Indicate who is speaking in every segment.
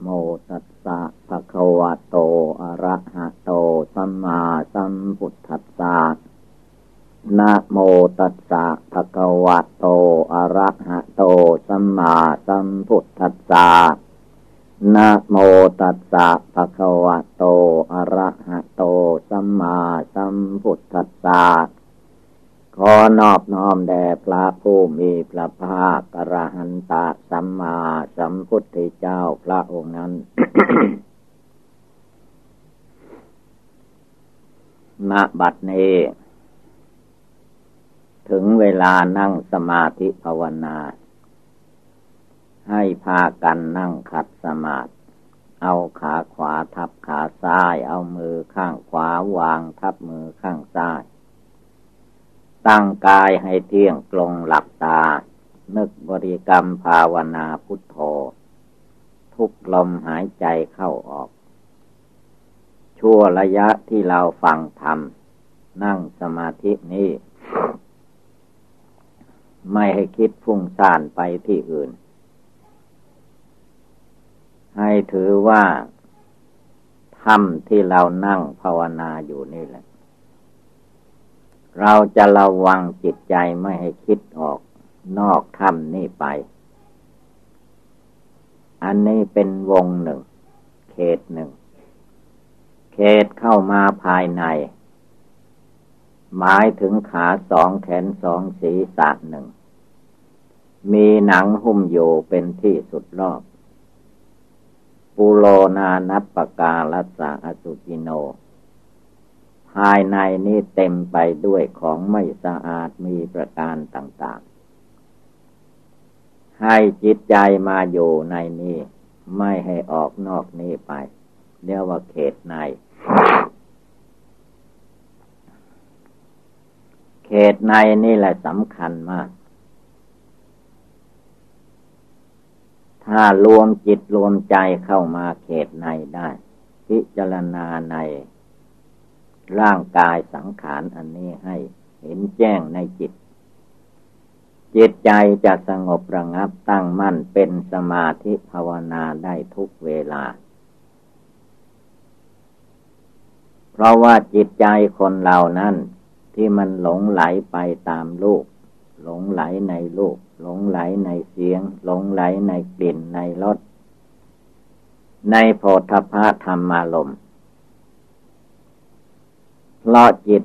Speaker 1: โมตัสสะภะคะวะโต อะระหะโต สัมมาสัมพุทธัสสะนะโมตัสสะภะคะวะโต อะระหะโต สัมมาสัมพุทธัสสะนะโมตัสสะภะคะวะโต อะระหะโต สัมมาสัมพุทธัสสะ ขอนอบน้อมแด่พระผู้มีพระภาคกระหันตะสัมมาสัมพุทธเจ้าพระองค์นั้น ณ บัดนี้ ถึงเวลานั่งสมาธิภาวนา ให้พากันนั่งขัดสมาธิเอาขาขวาทับขาซ้าย เอามือข้างขวาวางทับมือข้างซ้าย ตั้งกายให้เที่ยงตรงหลับตา นึกบริกรรมภาวนาพุทโธ ทุกลมหายใจเข้าออก ชั่วระยะที่เราฟังธรรม นั่งสมาธินี้ ไม่ให้คิดฟุ้งซ่านไปที่อื่น ให้ถือว่าธรรมที่เรานั่งภาวนาอยู่นี่แหละ เราจะระวังจิตใจไม่ให้คิดออกนอกถ้ำนี่ไป อันนี้เป็นวงหนึ่ง เขตหนึ่ง เขตเข้ามาภายใน หมายถึงขาสองแขนสองศีรษะหนึ่ง มีหนังหุ้มอยู่เป็นที่สุดรอบ ปุโรนานัปปกาลัสสะอสุจิโน ภายในนี้เต็มไปด้วยของไม่สะอาดมีประการต่าง ๆ ให้จิตใจมาอยู่ในนี้ ไม่ให้ออกนอกนี้ไป เรียกว่าเขตใน เขตในนี่แหละสำคัญมาก ถ้ารวมจิตรวมใจเข้ามาเขตในได้ พิจารณาใน ร่างกายสังขารอันนี้ให้เห็นแจ้งในจิต จิตใจจะสงบระงับตั้งมั่นเป็นสมาธิภาวนาได้ทุกเวลา เพราะว่าจิตใจคนเหล่านั้นที่มันหลงไหลไปตามลูก หลงไหลในลูก หลงไหลในเสียง หลงไหลในกลิ่นในรสในโพธพะธรรมารมณ์ เพราะจิต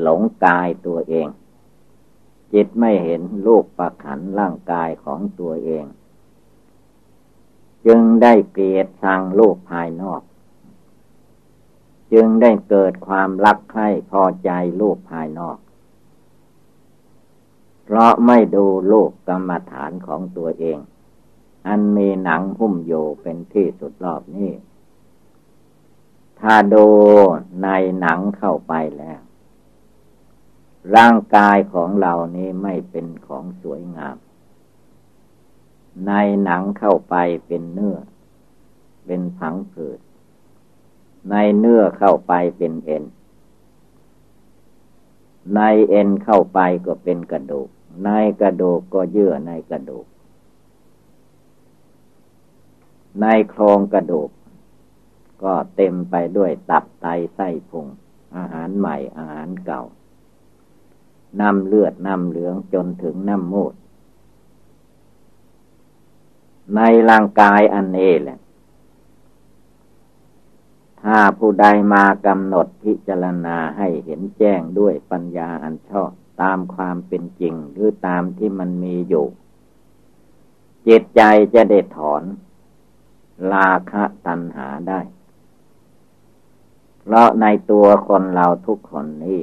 Speaker 1: หลงกายตัวเอง จิตไม่เห็นลูกประขันร่างกายของตัวเอง จึงได้เกลียดชังลูกภายนอก จึงได้เกิดความรักใคร่พอใจลูกภายนอก เพราะไม่ดูลูกกรรมฐานของตัวเอง อันมีหนังหุ้มอยู่เป็นที่สุดรอบนี้ ถ้าดูในหนังเข้าไปแล้ว ร่างกายของเรานี้ไม่เป็นของสวยงาม ในหนังเข้าไปเป็นเนื้อ เป็นผังผืดในเนื้อเข้าไปเป็นเอ็น ในเอ็นเข้าไปก็เป็นกระดูก ในกระดูกก็เยื่อในกระดูก ในโครงกระดูก ก็เต็มไปด้วยตับไตไส้พุง อาหารใหม่อาหารเก่าน้ำเลือดน้ำเหลืองจนถึงน้ำมูด ในร่างกายอันนี้แหละ ถ้าผู้ใดมากำหนดพิจารณาให้เห็นแจ้งด้วยปัญญาอันชอบตามความเป็นจริงหรือตามที่มันมีอยู่ จิตใจจะได้ถอนลาคะตัณหาได้ เพราะในตัวคนเราทุกคนนี้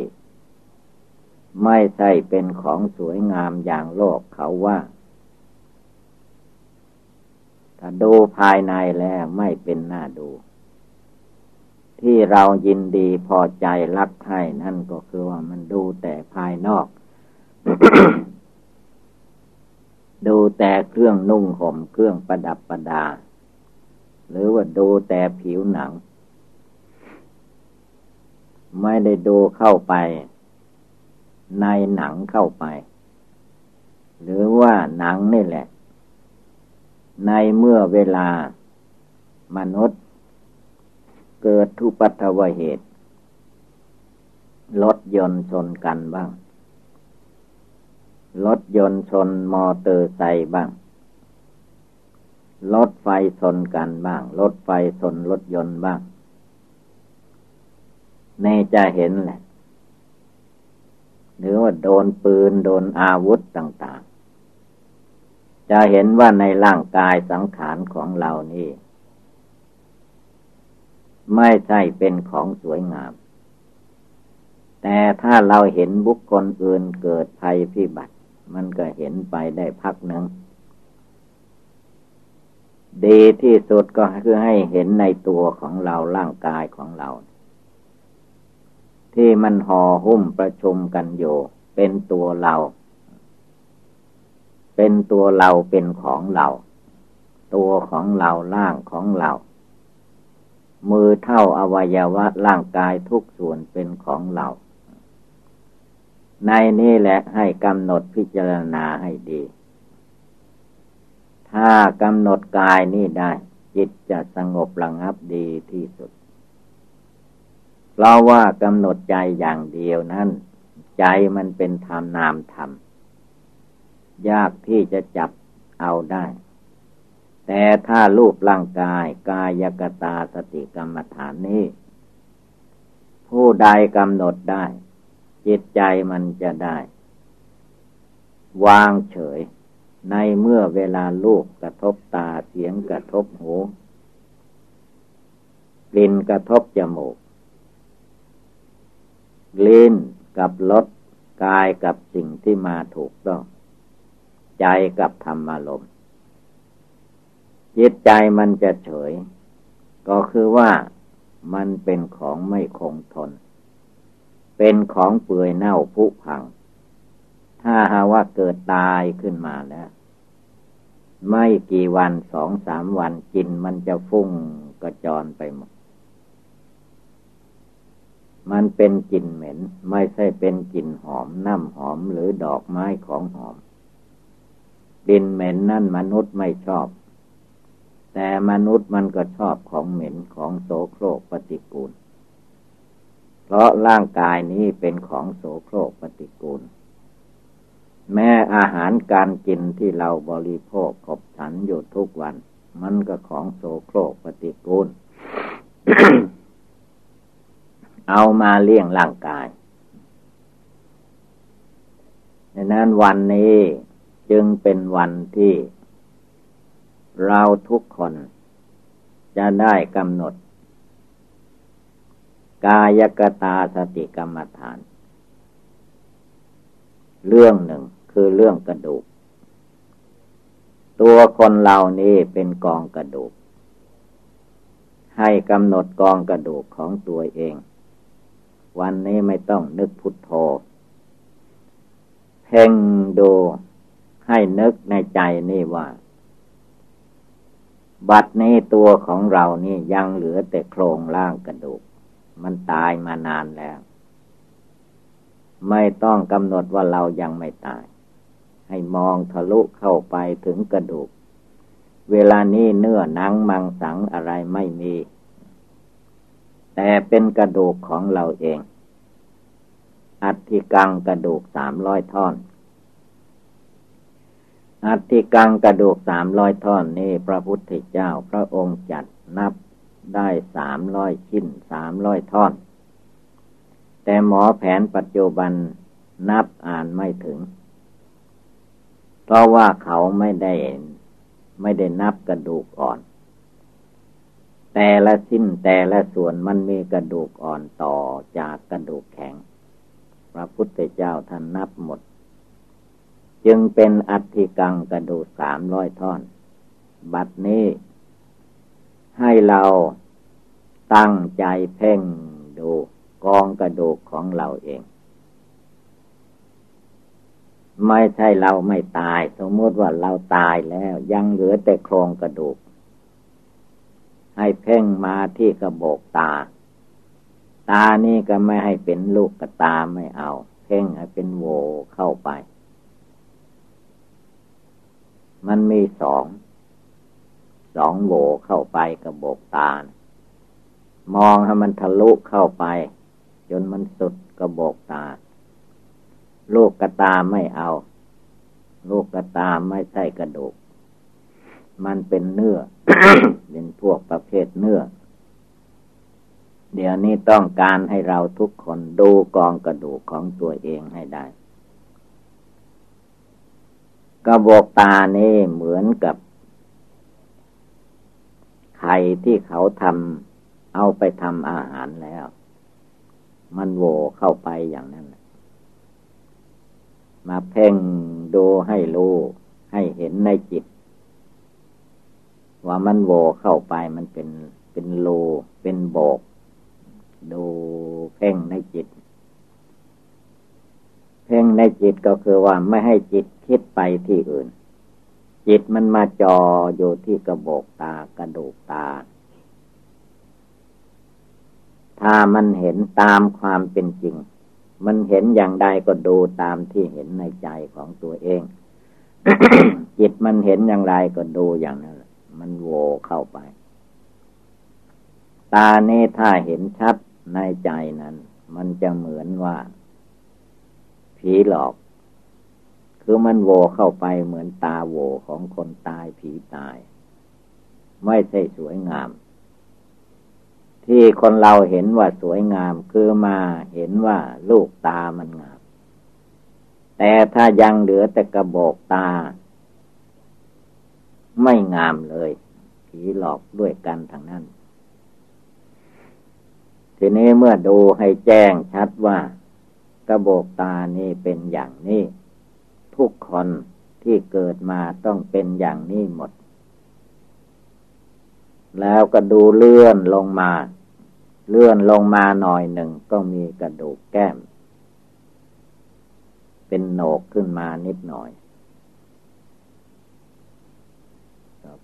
Speaker 1: ไม่ใช่เป็นของสวยงามอย่างโลกเขาว่า ถ้าดูภายในแล้วไม่เป็นหน้าดู ที่เรายินดีพอใจรักใคร่นั่นก็คือว่ามันดูแต่ภายนอกดูแต่เครื่องนุ่งห่มเครื่องประดับประดา หรือว่าดูแต่ผิวหนัง ไม่ได้ดูเข้าไป ในหนังเข้าไป หรือว่าหนังนี่แหละ ในเมื่อเวลามนุษย์ เกิดทุปัตวเหตุรถยนต์ชนกันบ้างรถยนต์ชนมอเตอร์ไซค์บ้าง รถไฟชนกันบ้าง รถไฟชนรถยนต์บ้าง ในจะเห็นแหละ หรือว่าโดนปืนโดนอาวุธต่าง ๆ จะเห็นว่าในร่างกายสังขารของเรานี่ ไม่ใช่เป็นของสวยงาม แต่ถ้าเราเห็นบุคคลอื่นเกิดภัยพิบัติ มันก็เห็นไปได้พักหนึ่งดีที่สุดก็คือให้เห็นในตัวของเราร่างกายของเรา ที่มันห่อหุ้มประชุมกันอยู่ เป็นตัวเรา เป็นตัวเราเป็นของเรา ตัวของเราร่างของเรา มือเท่าอวัยวะร่างกายทุกส่วนเป็นของเรา ในนี้แหละให้กำหนดพิจารณาให้ดี ถ้ากำหนดกายนี่ได้ จิตจะสงบระงับดีที่สุด เพราะว่ากำหนดใจอย่างเดียวนั้น ใจมันเป็นธรรมนามธรรม ยากที่จะจับเอาได้ แต่ถ้ารูปร่างกายกายกตาสติกรรมฐานนี้ ผู้ใดกำหนดได้ จิตใจมันจะได้ วางเฉย ในเมื่อเวลาลูกกระทบตาเสียงกระทบหูกลิ่นกระทบจมูก ลิ้นกับรสกายกับสิ่งที่มาถูกต้อง ใจกับธรรมารมณ์จิตใจมันจะเฉย ก็คือว่ามันเป็นของไม่คงทน เป็นของเปื่อยเน่าผุพัง ถ้าหาว่าเกิดตายขึ้นมาแล้ว ไม่กี่วันสองสามวันกินมันจะฟุ้งกระจรไปหมด มันเป็นกลิ่นเหม็น ไม่ใช่เป็นกลิ่นหอมน้ำหอมหรือดอกไม้ของหอมกลิ่นเหม็นนั่นมนุษย์ไม่ชอบ แต่มนุษย์มันก็ชอบของเหม็นของโสโครกปฏิกูล เพราะร่างกายนี้เป็นของโสโครกปฏิกูล แม้อาหารการกินที่เราบริโภคขบฉันอยู่ทุกวัน มันก็ของโสโครกปฏิกูล เอามาเลี้ยงร่างกายดังนั้นวันนี้จึงเป็นวันที่ เราทุกคนจะได้กำหนด กายกตาสติกรรมฐาน เรื่องหนึ่งคือเรื่องกระดูก ตัวคนเหล่านี้เป็นกองกระดูก ให้กำหนดกองกระดูกของตัวเอง วันนี้ไม่ต้องนึกพุทโธ เพ่งดูให้นึกในใจนี่ว่า บัดนี้ตัวของเรานี่ยังเหลือแต่โครงร่างกระดูก มันตายมานานแล้ว ไม่ต้องกำหนดว่าเรายังไม่ตาย ให้มองทะลุเข้าไปถึงกระดูก เวลานี้เนื้อหนังมังสังอะไรไม่มีแต่เป็นกระดูกของเราเอง อัฐิกังกระดูกสามร้อยท่อน อัฐิกังกระดูกสามร้อยท่อนนี่พระพุทธเจ้าพระองค์จัดนับได้สามร้อยชิ้นสามร้อยท่อน แต่หมอแผนปัจจุบันนับอ่านไม่ถึง เพราะว่าเขาไม่ได้ไม่ได้นับกระดูกอ่อน แต่ละสิ้นแต่ละส่วนมันมีกระดูกอ่อนต่อจากกระดูกแข็ง พระพุทธเจ้าท่านนับหมด จึงเป็นอัฐิกังกระดูสามร้อยท่อน บัดนี้ ให้เราตั้งใจเพ่งดูกองกระดูกของเราเอง ไม่ใช่เราไม่ตาย สมมติว่าเราตายแล้ว ยังเหลือแต่โครงกระดูก ให้เพ่งมาที่กระบอกตา ตานี่ก็ไม่ให้เป็นลูกกระตาไม่เอา เพ่งให้เป็นโวเข้าไป มันมีสอง สองโวเข้าไปกระบอกตา มองให้มันทะลุเข้าไป จนมันสุดกระบอกตา ลูกกระตาไม่เอา ลูกกระตาไม่ใช่กระดูก มันเป็นเนื้อ เป็นพวกประเภทเนื้อ เดี๋ยวนี้ต้องการให้เราทุกคนดูกองกระดูกของตัวเองให้ได้ กระบอกตานี่เหมือนกับไข่ที่เขาทำเอาไปทำอาหารแล้ว มันโวเข้าไปอย่างนั้น มาเพ่งดูให้รู้ให้เห็นในจิต ว่ามันโวเข้าไปมันเป็นเป็นโลเป็นโบก ดูเพ่งในจิต เพ่งในจิตก็คือว่าไม่ให้จิตคิดไปที่อื่น จิตมันมาจออยู่ที่กระบอกตากระดูกตา ถ้ามันเห็นตามความเป็นจริง มันเห็นอย่างใดก็ดูตามที่เห็นในใจของตัวเอง จิตมันเห็นอย่างไรก็ดูอย่างนั้นมันโวเข้าไปตาเนี้ถ้าเห็นชัด ในใจนั้น มันจะเหมือนว่า ผีหลอก คือมันโวเข้าไปเหมือนตาโวของคนตายผีตาย ไม่ใช่สวยงาม ที่คนเราเห็นว่าสวยงามคือมาเห็นว่าลูกตามันงาม แต่ถ้ายังเหลือแต่กระบอกตา ไม่งามเลย ผีหลอกด้วยกันทางนั้น ทีนี้เมื่อดูให้แจ้งชัดว่ากระบอกตานี่เป็นอย่างนี้ ทุกคนที่เกิดมาต้องเป็นอย่างนี้หมด แล้วก็ดูเลื่อนลงมา เลื่อนลงมาหน่อยหนึ่งก็มีกระดูกแก้ม เป็นโหนกขึ้นมานิดหน่อย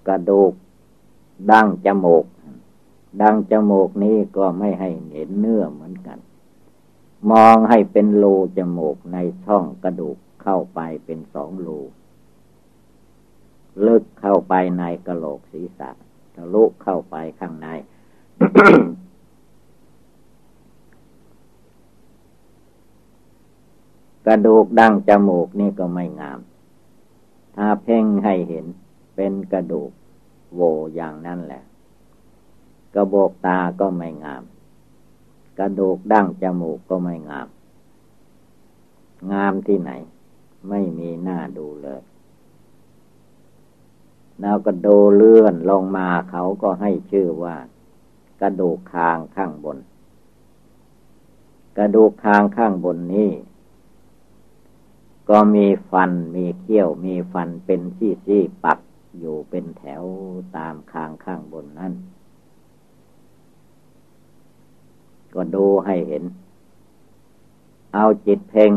Speaker 1: กระดูกดั้งจมูก ดังจมูกนี้ก็ไม่ให้เห็นเนื้อเหมือนกัน มองให้เป็นรูจมูกในช่องกระดูกเข้าไปเป็นสองรูลึกเข้าไปในกระโหลกศีรษะทะลุเข้าไปข้างใน กระดูกดั้งจมูกนี่ก็ไม่งาม ถ้าเพ่งให้เห็นเป็นกระดูกโวอย่างนั้นแหละ กระโบกตาก็ไม่งาม กระดูกดั้งจมูกก็ไม่งาม งามที่ไหน ไม่มีหน้าดูเลย แล้วก็ดูเลื่อนลงมาเขาก็ให้ชื่อว่า กระดูกคางข้างบน กระดูกคางข้างบนนี้ก็มีฟันมีเขี้ยวมีฟันเป็นซี่ๆปักอยู่เป็นแถวตามคางข้างบนนั่น ก็ดูให้เห็น เอาจิตเพ่ง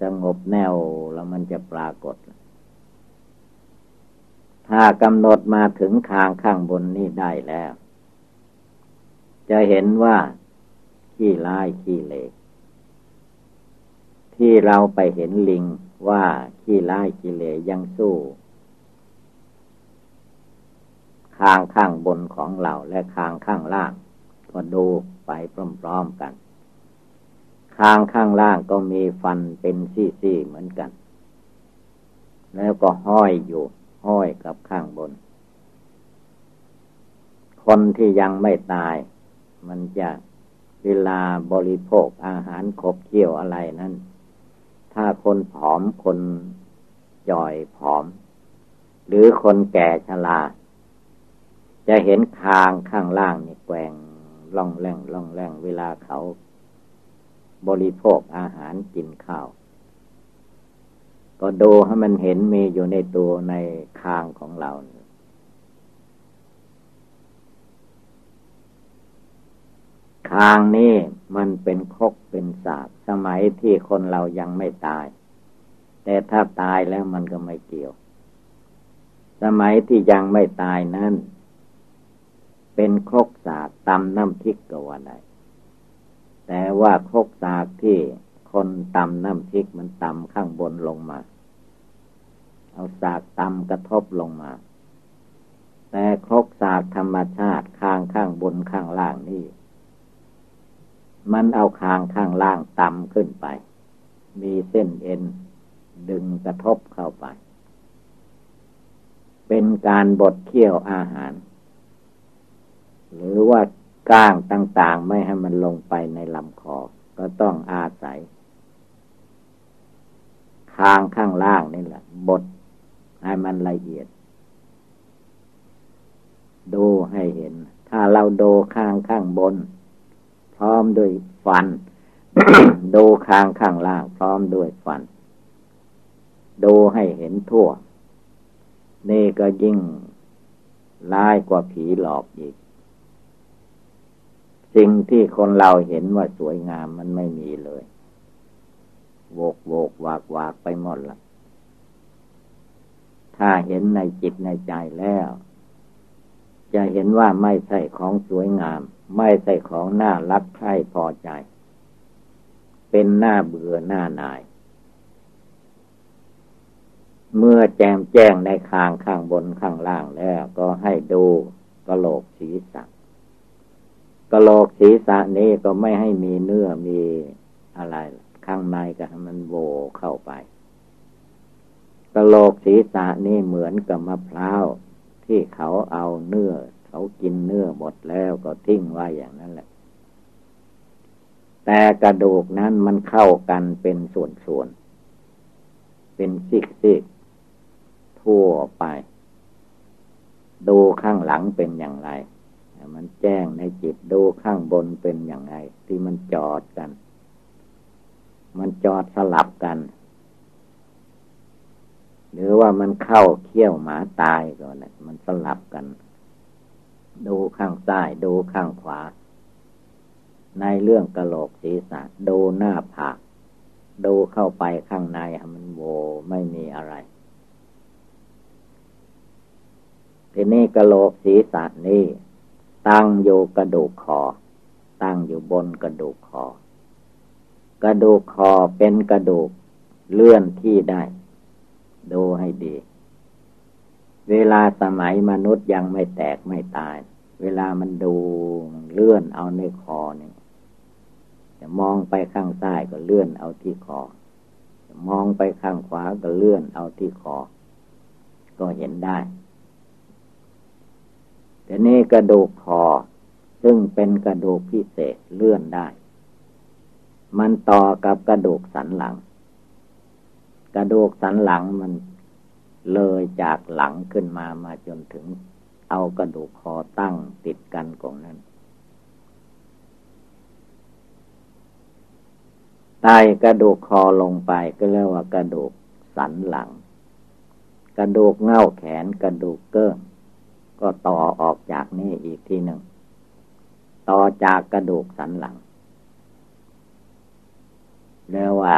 Speaker 1: สงบแนวแล้วมันจะปรากฏ ถ้ากำหนดมาถึงคางข้างบนนี่ได้แล้ว จะเห็นว่าขี้ร้ายขี้เลกที่เราไปเห็นลิงว่าขี้ร้ายขี้เลยังสู้คางข้างบนของเราและคางข้างล่าง ก็ดู ไปพร้อมๆกัน คางข้างล่างก็มีฟันเป็นซี่ๆเหมือนกัน แล้วก็ห้อยอยู่ ห้อยกับข้างบน คนที่ยังไม่ตาย มันจะเวลาบริโภคอาหารครบเคี่ยวอะไรนั้น ถ้าคนผอมคนจ่อยผอม หรือคนแก่ชราจะเห็นคางข้างล่างนี่แกว่ง ล่องแรงล่องแรงเวลาเขา บริโภคอาหารกินข้าว ก็ดูให้มันเห็นมีอยู่ในตัวในคางของเรา คางนี้มันเป็นคกเป็นสาบสมัยที่คนเรายังไม่ตาย แต่ถ้าตายแล้วมันก็ไม่เกี่ยว สมัยที่ยังไม่ตายนั้น เป็นคกสาบตำน้ำพริกก็ว่าได้แต่ว่าคกสากที่คนตำน้ำพริกมันตำข้างบนลงมา เอาสากตำกระทบลงมา แต่ครกศาสตร์ธรรมชาติข้างข้างบนข้างล่างนี่ มันเอาคางข้างล่างตำขึ้นไป มีเส้นเอ็นดึงกระทบเข้าไป เป็นการบดเคี่ยวอาหาร หรือว่าก้างต่างๆ ไม่ให้มันลงไปในลำคอ ก็ต้องอาศัย คางข้างล่างนี่แหละ บดให้มันละเอียด ดูให้เห็น ถ้าเราดูข้างข้างบน พร้อมด้วยฟัน ดูข้างข้างล่าง พร้อมด้วยฟัน ดูให้เห็นทั่ว นี่ก็ยิ่งร้ายกว่าผีหลอกอีก สิ่งที่คนเราเห็นว่าสวยงามมันไม่มีเลยโวกโวกวากวากไปหมดละถ้าเห็นในจิตในใจแล้ว จะเห็นว่าไม่ใช่ของสวยงาม ไม่ใช่ของน่ารักใคร่พอใจ เป็นหน้าเบื่อหน้านาย เมื่อแจมแจ้งในคางข้างบนข้างล่างแล้ว ก็ให้ดูกระโหลกศีรษะ กระโหลกศีรษะนี้ก็ไม่ให้มีเนื้อมีอะไร ข้างในก็ให้มันโวเข้าไปกระโหลกศีรษะนี่เหมือนกับมะพร้าวที่เขาเอาเนื้อ เขากินเนื้อหมดแล้วก็ทิ้งไว้อย่างนั้นแหละ แต่กระดูกนั้นมันเข้ากันเป็นส่วนๆ เป็นซิกๆ ทั่วไป ดูข้างหลังเป็นอย่างไร มันแจ้งในจิตดูข้างบนเป็นอย่างไรที่มันจอดกัน มันจอดสลับกัน หรือว่ามันเข้าเขี้ยวหมาตายก็นะมันสลับกัน ดูข้างซ้ายดูข้างขวา ในเรื่องกระโหลกศีรษะดูหน้าผากดูเข้าไปข้างในมันโวไม่มีอะไรทีนี้กระโหลกศีรษะนี่ ตั้งอยู่กระดูกคอ ตั้งอยู่บนกระดูกคอ กระดูกคอเป็นกระดูกเลื่อนที่ได้ ดูให้ดี เวลาสมัยมนุษย์ยังไม่แตกไม่ตาย เวลามันดูเลื่อนเอาในคอเนี่ยจะมองไปข้างซ้ายก็เลื่อนเอาที่คอจะมองไปข้างขวาก็เลื่อนเอาที่คอ ก็เห็นได้ แต่นี่กระดูกคอซึ่งเป็นกระดูกพิเศษเลื่อนได้ มันต่อกับกระดูกสันหลัง กระดูกสันหลังมันเลยจากหลังขึ้นมามาจนถึง เอากระดูกคอตั้งติดกันกองนั้น ใต้กระดูกคอลงไปก็เรียกว่ากระดูกสันหลัง กระดูกเง่าแขนกระดูกเกิ้ง ก็ต่อออกจากนี่อีกทีหนึ่ง ต่อจากกระดูกสันหลังเรียกว่า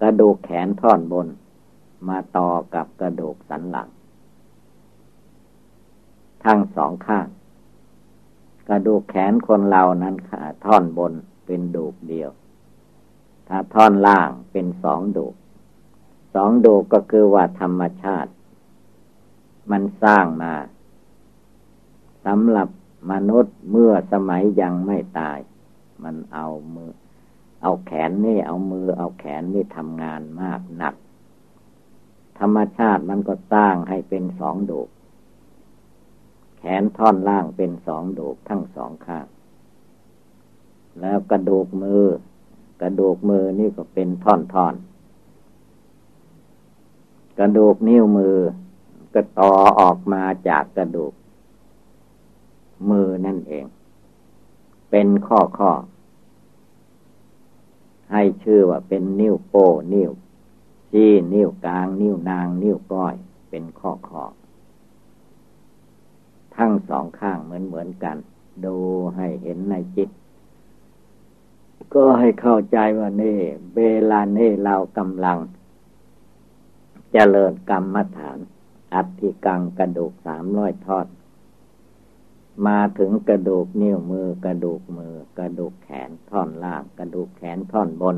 Speaker 1: กระดูกแขนท่อนบน มาต่อกับกระดูกสันหลัง ทั้งสองข้าง กระดูกแขนคนเรานั้นท่อนบนเป็นดูกเดียว ถ้าท่อนล่างเป็นสองดูก สองดูกก็คือว่าธรรมชาติ มันสร้างมา สำหรับมนุษย์เมื่อสมัยยังไม่ตาย มันเอามือ เอาแขนนี่ เอามือ เอาแขนนี่ทำงานมากหนัก ธรรมชาติมันก็สร้างให้เป็นสองโดก แขนท่อนล่างเป็นสองโดกทั้งสองข้าง แล้วกระดูกมือ กระดูกมือนี่ก็เป็นท่อนท่อนกระดูกนิ้วมือก็ต่อออกมาจากกระดูก มือนั่นเอง เป็นข้อข้อ ให้ชื่อว่าเป็นนิ้วโป้นิ้วชี้นิ้วกลาง นิ้วนาง นิ้วก้อย เป็นข้อข้อ ทั้งสองข้างเหมือนเหมือนกัน ดูให้เห็นในจิต ก็ให้เข้าใจว่านี่เวลานี่เรากำลังจเจริญกรรมฐาน อัติกังกระดูกสามร้อยทอด มาถึงกระดูกนิ้วมือกระดูกมือกระดูกแขนท่อนล่างกระดูกแขนท่อนบน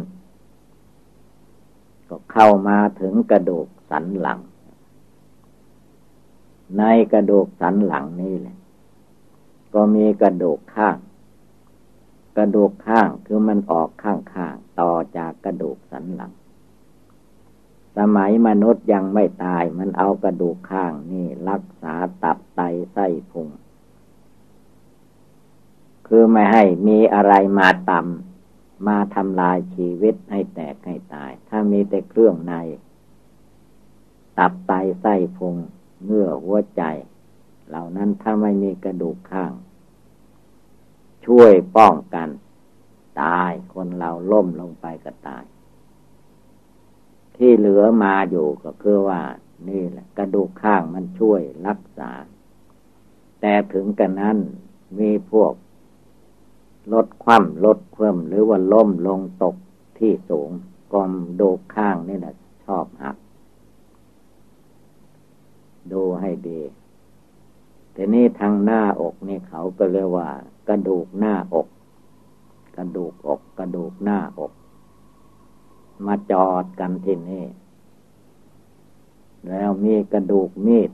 Speaker 1: ก็เข้ามาถึงกระดูกสันหลัง ในกระดูกสันหลังนี่แหละ ก็มีกระดูกข้าง กระดูกข้างคือมันออกข้างข้างต่อจากกระดูกสันหลัง สมัยมนุษย์ยังไม่ตายมันเอากระดูกข้างนี่รักษาตับไตไส้พุง คือไม่ให้มีอะไรมาต่ำมาทำลายชีวิตให้แตกให้ตาย ถ้ามีแต่เครื่องใน ตับไตไส้พุงเนื้อหัวใจ เหล่านั้นถ้าไม่มีกระดูกข้าง ช่วยป้องกัน ตายคนเราล่มลงไปก็ตาย ที่เหลือมาอยู่ก็คือว่า นี่แหละ กระดูกข้างมันช่วยรักษา แต่ถึงกันนั้นมีพวก ลดความลดเพิ่มหรือว่าล้มลงตกที่สูงกอมดูข้างนี่แหละชอบหัก ดูให้ดีแต่นี่ทางหน้าอกนี่เขาก็เรียกว่า กระดูกหน้าอก กระดูกอก กระดูกหน้าอก มาจอดกันที่นี่ แล้วมีกระดูกมีด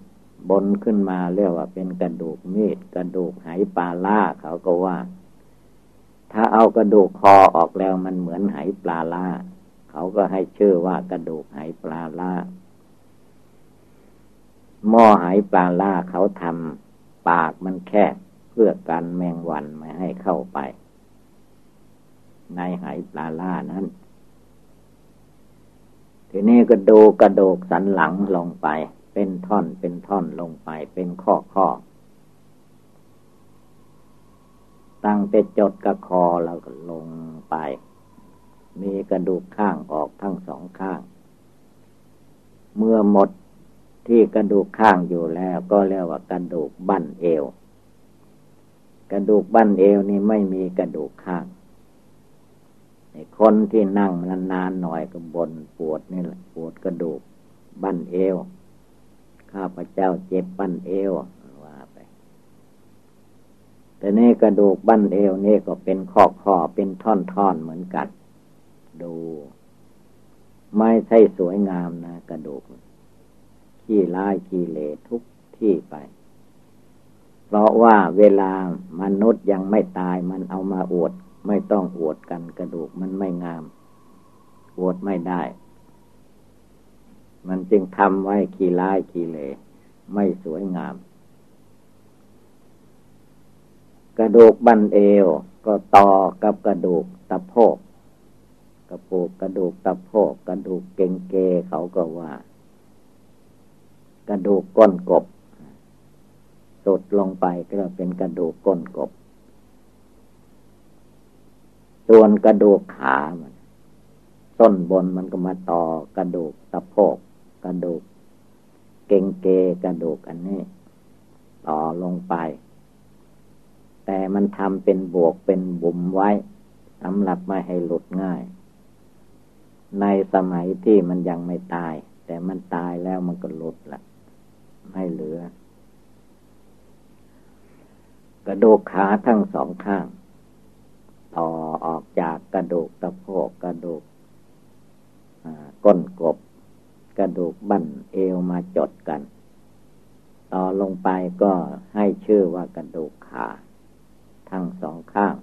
Speaker 1: บนขึ้นมาเรียกว่าเป็นกระดูกมีด กระดูกไหปลาล่าเขาก็ว่า ถ้าเอากระดูกคอออกแล้วมันเหมือนไหปลาล่า เขาก็ให้ชื่อว่ากระดูกไหปลาล่า หม้อหายปลาล่าเขาทำปากมันแคบเพื่อกันแมงวันไม่ให้เข้าไป ในหายปลาล่านั้น ทีนี้ก็ดูกระดูกสันหลังลงไป เป็นท่อนเป็นท่อนลงไปเป็นข้อข้อ ตั้งแต่จดกระคอแล้วก็ลงไป มีกระดูกข้างออกทั้งสองข้าง เมื่อหมดที่กระดูกข้างอยู่แล้วก็เรียกว่ากระดูกบั้นเอว กระดูกบั้นเอวนี่ไม่มีกระดูกข้างคนที่นั่งนานๆหน่อยก็บนปวดนี่แหละปวดกระดูกบั้นเอว ข้าพเจ้าเจ็บบั้นเอว แต่นี่กระดูกบั้นเอวนี่ก็เป็นข้อข้อเป็นท่อนๆเหมือนกัน ดู ไม่ใช่สวยงามนะกระดูก ขี้ร้ายขี้เลทุกที่ไป เพราะว่าเวลามนุษย์ยังไม่ตายมันเอามาอวด ไม่ต้องอวดกันกระดูกมันไม่งาม อวดไม่ได้ มันจึงทำไว้ขี้ร้ายขี้เลไม่สวยงาม กระดูกบันเอว ก็ต่อกับกระดูกตะโพกกระปูกกระดูกตะโพกกระดูกเก่งเกเขาก็ว่า กระดูกก้นกบสุดลงไปก็เป็นกระดูกก้นกบ ส่วนกระดูกขามันต้นบนมันก็มาต่อกระดูกตะโพกกระดูกเก่งเกกระดูกอันนี้ ต่อลงไป แต่มันทำเป็นบวกเป็นบุมไว้สำหรับไม่ให้หลุดง่าย ในสมัยที่มันยังไม่ตาย แต่มันตายแล้วมันก็หลุดละให้เหลือ กระดูกขาทั้งสองข้าง ต่อออกจากกระดูกตะโพกกระดูกก้นกบ กระดูกบั้นเอวมาจดกัน ต่อลงไปก็ให้ชื่อว่ากระดูกขา ทั้งสองข้าง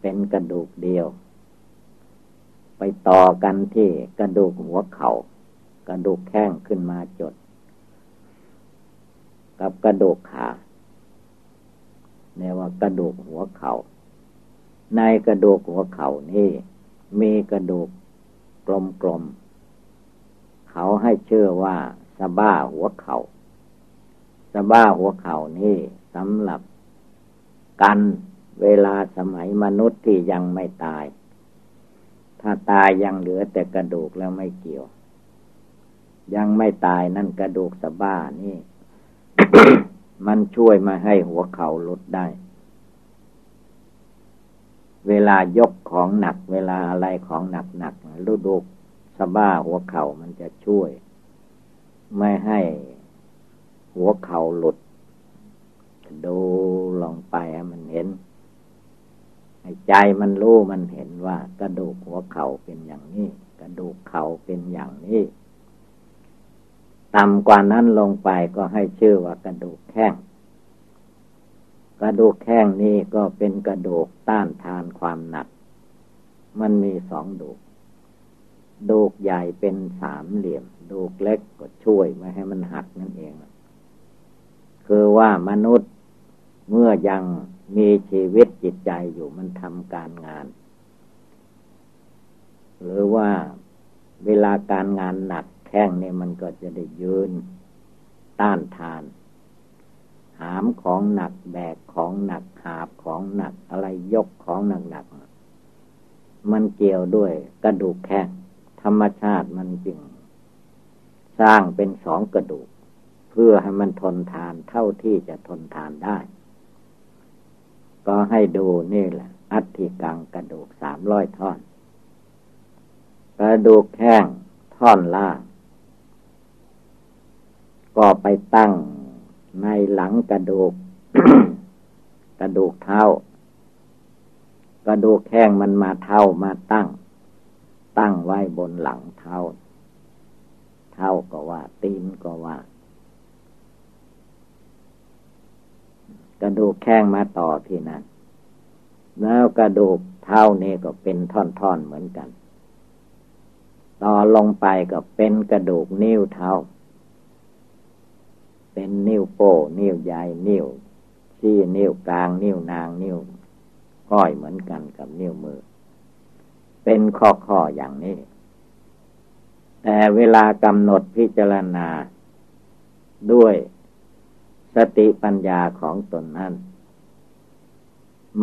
Speaker 1: เป็นกระดูกเดียว ไปต่อกันที่กระดูกหัวเขา่ากระดูกแข้งขึ้นมาจด กับกระดูกขาเรียกว่ากระดูกหัวเขา่าในกระดูกหัวเข่านี่ มีกระดูกกลมๆเขาให้เชื่อว่าสะบ้าหัวเขา่าสะบ้าหัวเข่านี่สำหรับ กันเวลาสมัยมนุษย์ที่ยังไม่ตาย ถ้าตายยังเหลือแต่กระดูกแล้วไม่เกี่ยว ยังไม่ตายนั่นกระดูกสะบ้านี่ มันช่วยมาให้หัวเข่าลดได้ เวลายกของหนัก เวลาอะไรของหนักหนักลูดูสะบ้าหัวเข่ามันจะช่วย ไม่ให้หัวเข่าหลุด ดูลงไปมันเห็นใจมันรู้มันเห็นว่ากระดูกหัวเข่าเป็นอย่างนี้ กระดูกเข่าเป็นอย่างนี้ต่ำกว่านั้นลงไปก็ให้ชื่อว่ากระดูกแข้งกระดูกแข้งนี้ก็เป็นกระดูกต้านทานความหนัก มันมีสองดูก ดูกใหญ่เป็นสามเหลี่ยม ดูกเล็กก็ช่วยไม่ให้มันหักนั่นเอง คือว่ามนุษย์ เมื่อยังมีชีวิตจิตใจอยู่มันทำการงาน หรือว่าเวลาการงานหนักแข้งเนี่ยมันก็จะได้ยืนต้านทาน หามของหนักแบกของหนักหาบของหนักอะไรยกของหนักหนักมันเกี่ยวด้วยกระดูกแข้งธรรมชาติมันจึง สร้างเป็นสองกระดูก เพื่อให้มันทนทานเท่าที่จะทนทานได้ ก็ให้ดูนี่แหละ อัฐิกังกระดูกสามร้อยท่อน กระดูกแข้งท่อนล่าง ก็ไปตั้งในหลังกระดูก กระดูกเท้ากระดูกแข้งมันมาเท้ามาตั้ง ตั้งไว้บนหลังเท้า เท้าก็ว่า ตีนก็ว่า กระดูกแข้งมาต่อที่นั้นแล้วกระดูกเท้านี่ก็เป็นท่อนๆเหมือนกัน ต่อลงไปก็เป็นกระดูกนิ้วเท้า เป็นนิ้วโป้นิ้วใหญ่นิ้วชี้นิ้วกลางนิ้วนางนิ้วก้อยเหมือนกันกับนิ้วมือ เป็นข้อข้ออย่างนี้ แต่เวลากำหนดพิจารณาด้วย สติปัญญาของตนนั้น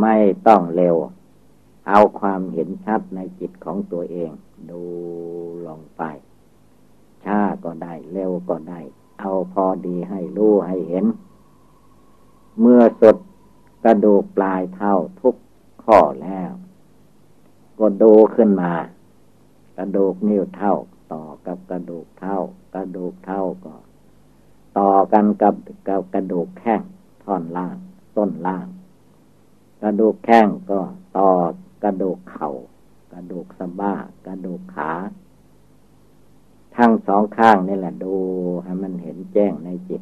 Speaker 1: ไม่ต้องเร็ว เอาความเห็นชัดในจิตของตัวเอง ดูลงไป ช้าก็ได้เร็วก็ได้ เอาพอดีให้รู้ให้เห็น เมื่อสดกระดูกปลายเท่าทุกข้อแล้ว ก็ดูขึ้นมา กระดูกนิ้วเท่าต่อกับกระดูกเท่ากระดูกเท่าก็ ต่อกันกับกับกระดูกแข้งท่อนล่าง ต้นล่าง กระดูกแข้งก็ต่อกระดูกเขา่ากระดูกสะบ้ากระดูกขา ทั้งสองข้างนี่แหละดูให้มันเห็นแจ้งในจิต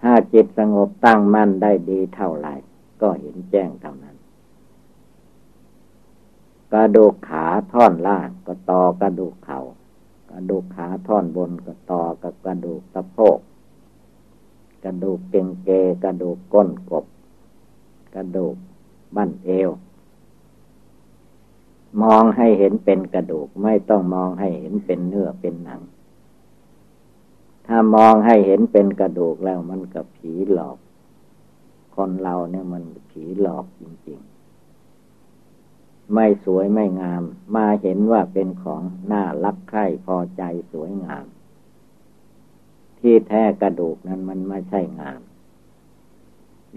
Speaker 1: ถ้าจิตสงบตั้งมั่นได้ดีเท่าไหร่ ก็เห็นแจ้งเท่านั้น กระดูกขาท่อนล่างก็ต่อกระดูกเขา่า กระดูกขาท่อนบนก็ต่อกับกระดูกสะโพก กระดูกเก่งเก กระดูกก้นกบ กระดูกบั้นเอว มองให้เห็นเป็นกระดูกไม่ต้องมองให้เห็นเป็นเนื้อเป็นหนัง ถ้ามองให้เห็นเป็นกระดูกแล้วมันกับผีหลอก คนเราเนี่ยมันผีหลอกจริงๆ ไม่สวยไม่งาม มาเห็นว่าเป็นของน่ารักใคร่พอใจสวยงาม ที่แท้กระดูกนั้นมันไม่ใช่งาม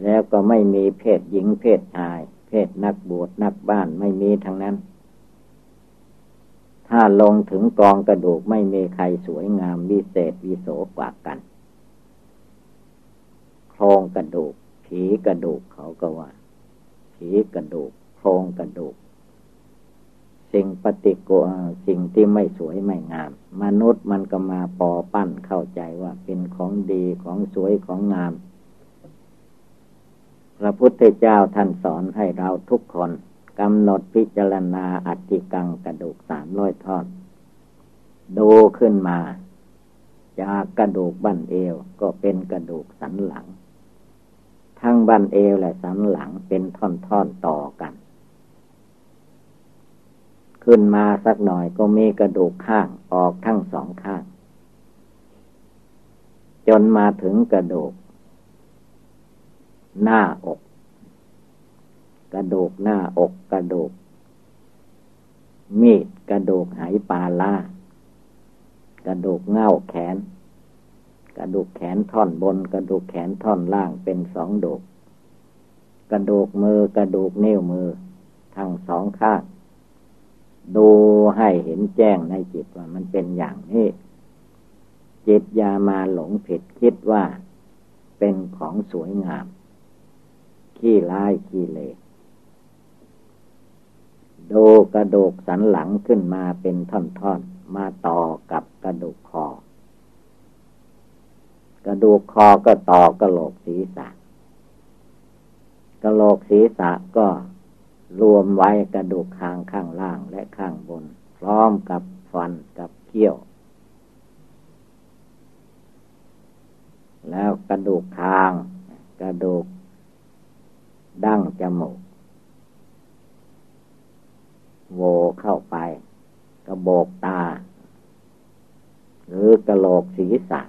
Speaker 1: แล้วก็ไม่มีเพศหญิงเพศชาย เพศนักบวชนักบ้านไม่มีทั้งนั้น ถ้าลงถึงกองกระดูกไม่มีใครสวยงามวิเศษวิโสกว่ากันโครงกระดูกผีกระดูกเขาก็ว่าผีกระดูกโครงกระดูก สิ่งปฏิกูลสิ่งที่ไม่สวยไม่งาม มนุษย์มันก็มาปอปั้นเข้าใจว่าเป็นของดีของสวยของงาม พระพุทธเจ้าท่านสอนให้เราทุกคนกำหนดพิจารณาอัติกังกระดูกสามร้อยทอด ดูขึ้นมา จากกระดูกบั้นเอวก็เป็นกระดูกสันหลัง ทั้งบั้นเอวและสันหลังเป็นท่อนๆต่อกัน ขึ้นมาสักหน่อยก็มีกระดูกข้างออกทั้งสองข้าง จนมาถึงกระดูก หน้าอก กระดูกหน้าอกกระดูก มีดกระดูกไหปลาล่ากระดูกเง่าแขน กระดูกแขนท่อนบน กระดูกแขนท่อนล่างเป็นสองดูกกระดูกมือกระดูกนิ้วมือทั้งสองข้าง ดูให้เห็นแจ้งในจิตว่ามันเป็นอย่างนี้จิตยามาหลงผิดคิดว่า เป็นของสวยงาม ขี้ร้ายขี้เลดูกระดูกสันหลังขึ้นมาเป็นท่อนๆ มาต่อกับกระดูกคอ กระดูกคอก็ต่อกระโหลกศีรษะ กระโหลกศีรษะก็ รวมไว้กระดูกคางข้างล่างและข้างบน พร้อมกับฟันกับเขี้ยว แล้วกระดูกคาง กระดูก ดั้งจมูกโวเข้าไป กระโบกตา หรือกระโหลกศีรษะ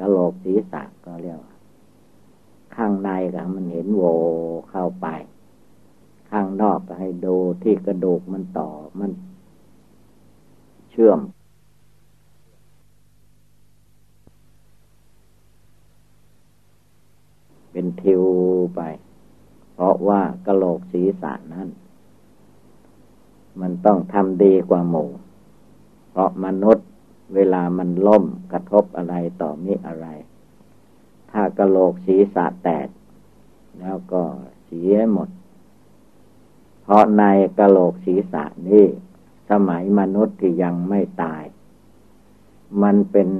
Speaker 1: กระโหลกศีรษะก็เรียกว่าข้างในก็มันเห็นโวเข้าไป ข้างนอกก็ให้ดูที่กระดูกมันต่อมัน เชื่อม เป็นทิวไป เพราะว่ากระโหลกศีรษะนั้น มันต้องทำดีกว่าหมูเพราะมนุษย์เวลามันล่มกระทบอะไรต่อมิอะไร ถ้ากระโหลกศีรษะแตก แล้วก็เสียหมด เพราะในกระโหลกศีรษะนี่สมัยมนุษย์ที่ยังไม่ตาย มันเป็น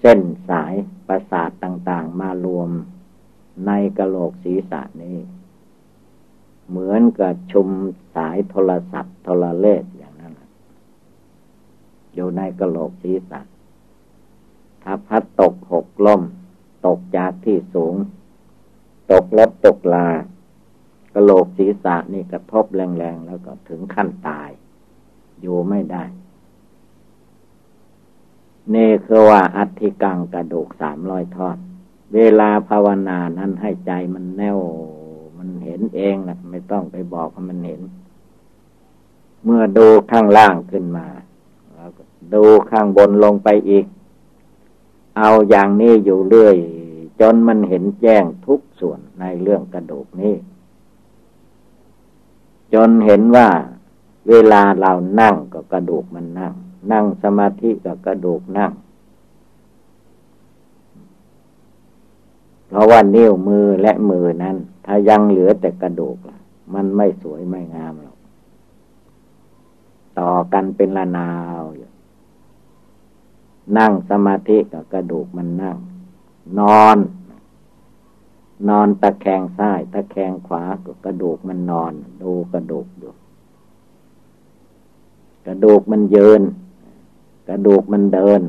Speaker 1: เส้นสายประสาทต่างๆมารวมในกระโหลกศีรษะนี้ เหมือนกับชุมสายโทรศัพท์โทรเลขอย่างนั้น อยู่ในกระโหลกศีรษะ ถ้าพัดตกหกล้ม ตกจากที่สูง ตกรถตกลา กระโหลกศีรษะนี่กระทบแรงๆ แล้วก็ถึงขั้นตาย อยู่ไม่ได้เน่คือว่าอัฐิกังกระดูกสามร้อยทอด เวลาภาวนานั้นให้ใจมันแน่ว มันเห็นเองนะไม่ต้องไปบอกให้มันเห็น เมื่อดูข้างล่างขึ้นมา แล้วดูข้างบนลงไปอีก เอาอย่างนี้อยู่เรื่อย จนมันเห็นแจ้งทุกส่วนในเรื่องกระดูกนี้ จนเห็นว่า เวลาเรานั่งก็กระดูกมันนั่ง นั่งสมาธิก็กระดูกนั่ง เพราะว่านิ้วมือและมือนั้น ถ้ายังเหลือแต่กระดูกมันไม่สวยไม่งามหรอก ต่อกันเป็นละนาวอยู่นั่งสมาธิกับกระดูกมันนั่ง นอน นอนตะแคงซ้าย ตะแคงขวาก็กระดูกมันนอน ดูกระดูกดูกระดูกมันยืนกระดูกมันเดิน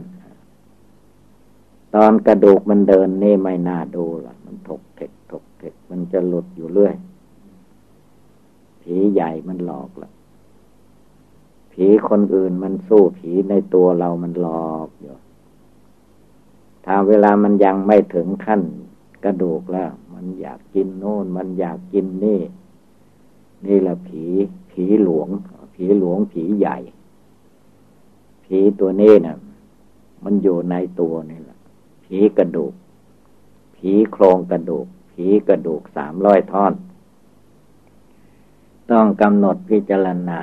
Speaker 1: ตอนกระดูกมันเดินนี่ไม่น่าดูหรอกมันถกเถกถกเถกมันจะหลุดอยู่เรื่อยผีใหญ่มันหลอกละผีคนอื่นมันสู้ผีในตัวเรามันหลอกอยู่ถ้าเวลามันยังไม่ถึงขั้น กระดูกแล้ว มันอยากกินโน่น มันอยากกินนี่ นี่แหละผี ผีหลวง ผีหลวงผีใหญ่ ผีตัวนี้นะ่ะ มันอยู่ในตัวนี่แหละ ผีกระดูก ผีโครงกระดูก ผีกระดูกสามร้อยท่อน ต้องกำหนดพิจารณา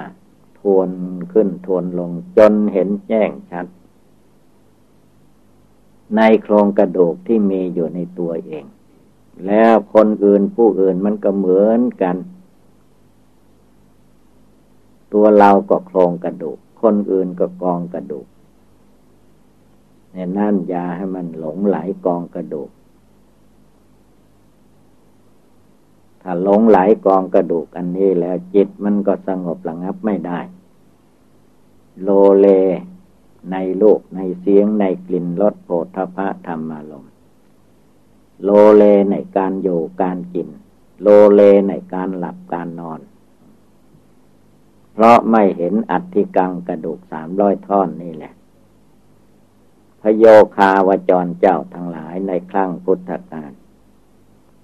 Speaker 1: ทวนขึ้นทวนลงจนเห็นแจ้งชัด ในโครงกระดูกที่มีอยู่ในตัวเอง แล้วคนอื่นผู้อื่นมันก็เหมือนกัน ตัวเราก็โครงกระดูก คนอื่นก็กองกระดูกเนี่ยนั่นยาให้มันหลงไหลกองกระดูก ถ้าหลงไหลกองกระดูกอันนี้แล้วจิตมันก็สงบระงับไม่ได้ โลเล ในลูกในเสียงในกลิ่นรสโผฏฐะธรรมารมโลเลในการอยู่การกิน โลเลในการหลับการนอน เพราะไม่เห็นอัติกังกระดูกสามร้อยท่อนนี่แหละ พโยคาวจรเจ้าทั้งหลายในครั้งพุทธกาล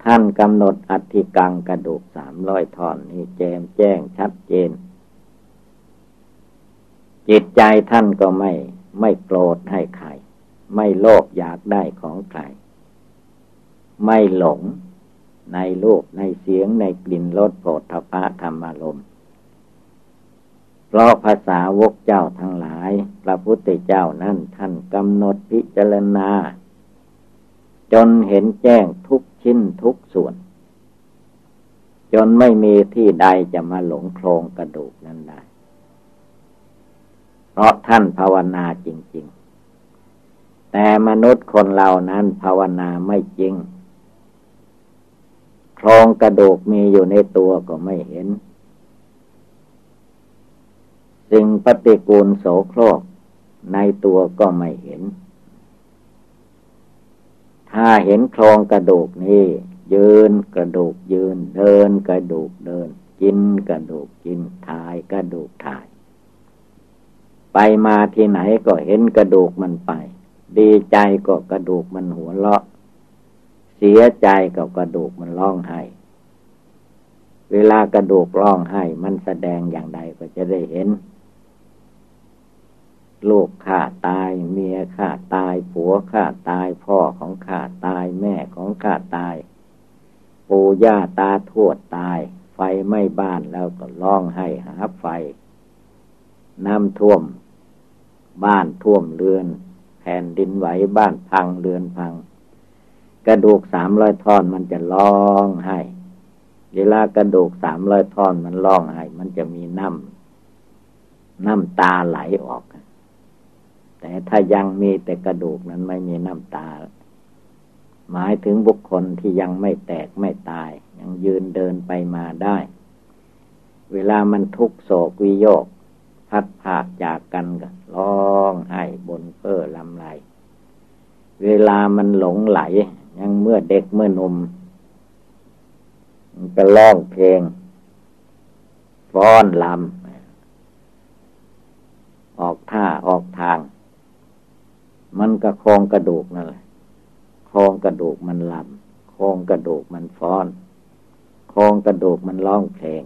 Speaker 1: ท่านกำหนดอัติกังกระดูกสามร้อยท่อนนี่แจมแจ้งชัดเจน จิตใจท่านก็ไม่ไม่โกรธให้ใคร ไม่โลภอยากได้ของใคร ไม่หลงในรูปในเสียงในกลิ่นรสโผฏฐพะธรรมารมเพราะภาษาวกเจ้าทั้งหลาย พระพุทธเจ้านั้นท่านกำหนดพิจารณา จนเห็นแจ้งทุกชิ้นทุกส่วน จนไม่มีที่ใดจะมาหลงโครงกระดูกนั้นได้ เพราะท่านภาวนาจริง ๆ แต่มนุษย์คนเรานั้นภาวนาไม่จริงโครงกระดูกมีอยู่ในตัวก็ไม่เห็น สิ่งปฏิกูลโสโครกในตัวก็ไม่เห็น ถ้าเห็นโครงกระดูกนี้ ยืนกระดูกยืน เดินกระดูกเดิน กินกระดูกกินถ่ายกระดูกถ่าย ไปมาที่ไหนก็เห็นกระดูกมันไป ดีใจก็กระดูกมันหัวเราะ เสียใจก็กระดูกมันร้องไห้ เวลากระดูกร้องไห้มันแสดงอย่างใดก็จะได้เห็นลูกข้าตาย เมียข้าตาย ผัวข้าตาย พ่อของข้าตาย แม่ของข้าตาย ปู่ย่าตาทวดตาย ไฟไหม้บ้านแล้วก็ร้องให้หาไฟ น้ำท่วม บ้านท่วมเรือน แผ่นดินไหวบ้านพังเรือนพัง กระดูกสามร้อยท่อนมันจะร้องให้เวลากระดูกสามร้อยท่อนมันร้องให้มันจะมีน้ำน้ำตาไหลออก แต่ถ้ายังมีแต่กระดูกนั้นไม่มีน้ำตา หมายถึงบุคคลที่ยังไม่แตกไม่ตาย ยังยืนเดินไปมาได้ เวลามันทุกโศกวิโยกพัดผากจากกันก็ ร้องไห้บนเพ้อลำไรเวลามันหลงไหล ยังเมื่อเด็กเมื่อนมมันก็ร้องเพลงฟ้อนลำออกท่าออกทาง มันก็โครงกระดูกนั่นแหละครงกระดูกมันลำโครงกระดูกมันฟ้อนโครงกระดูกมันร้องเพลง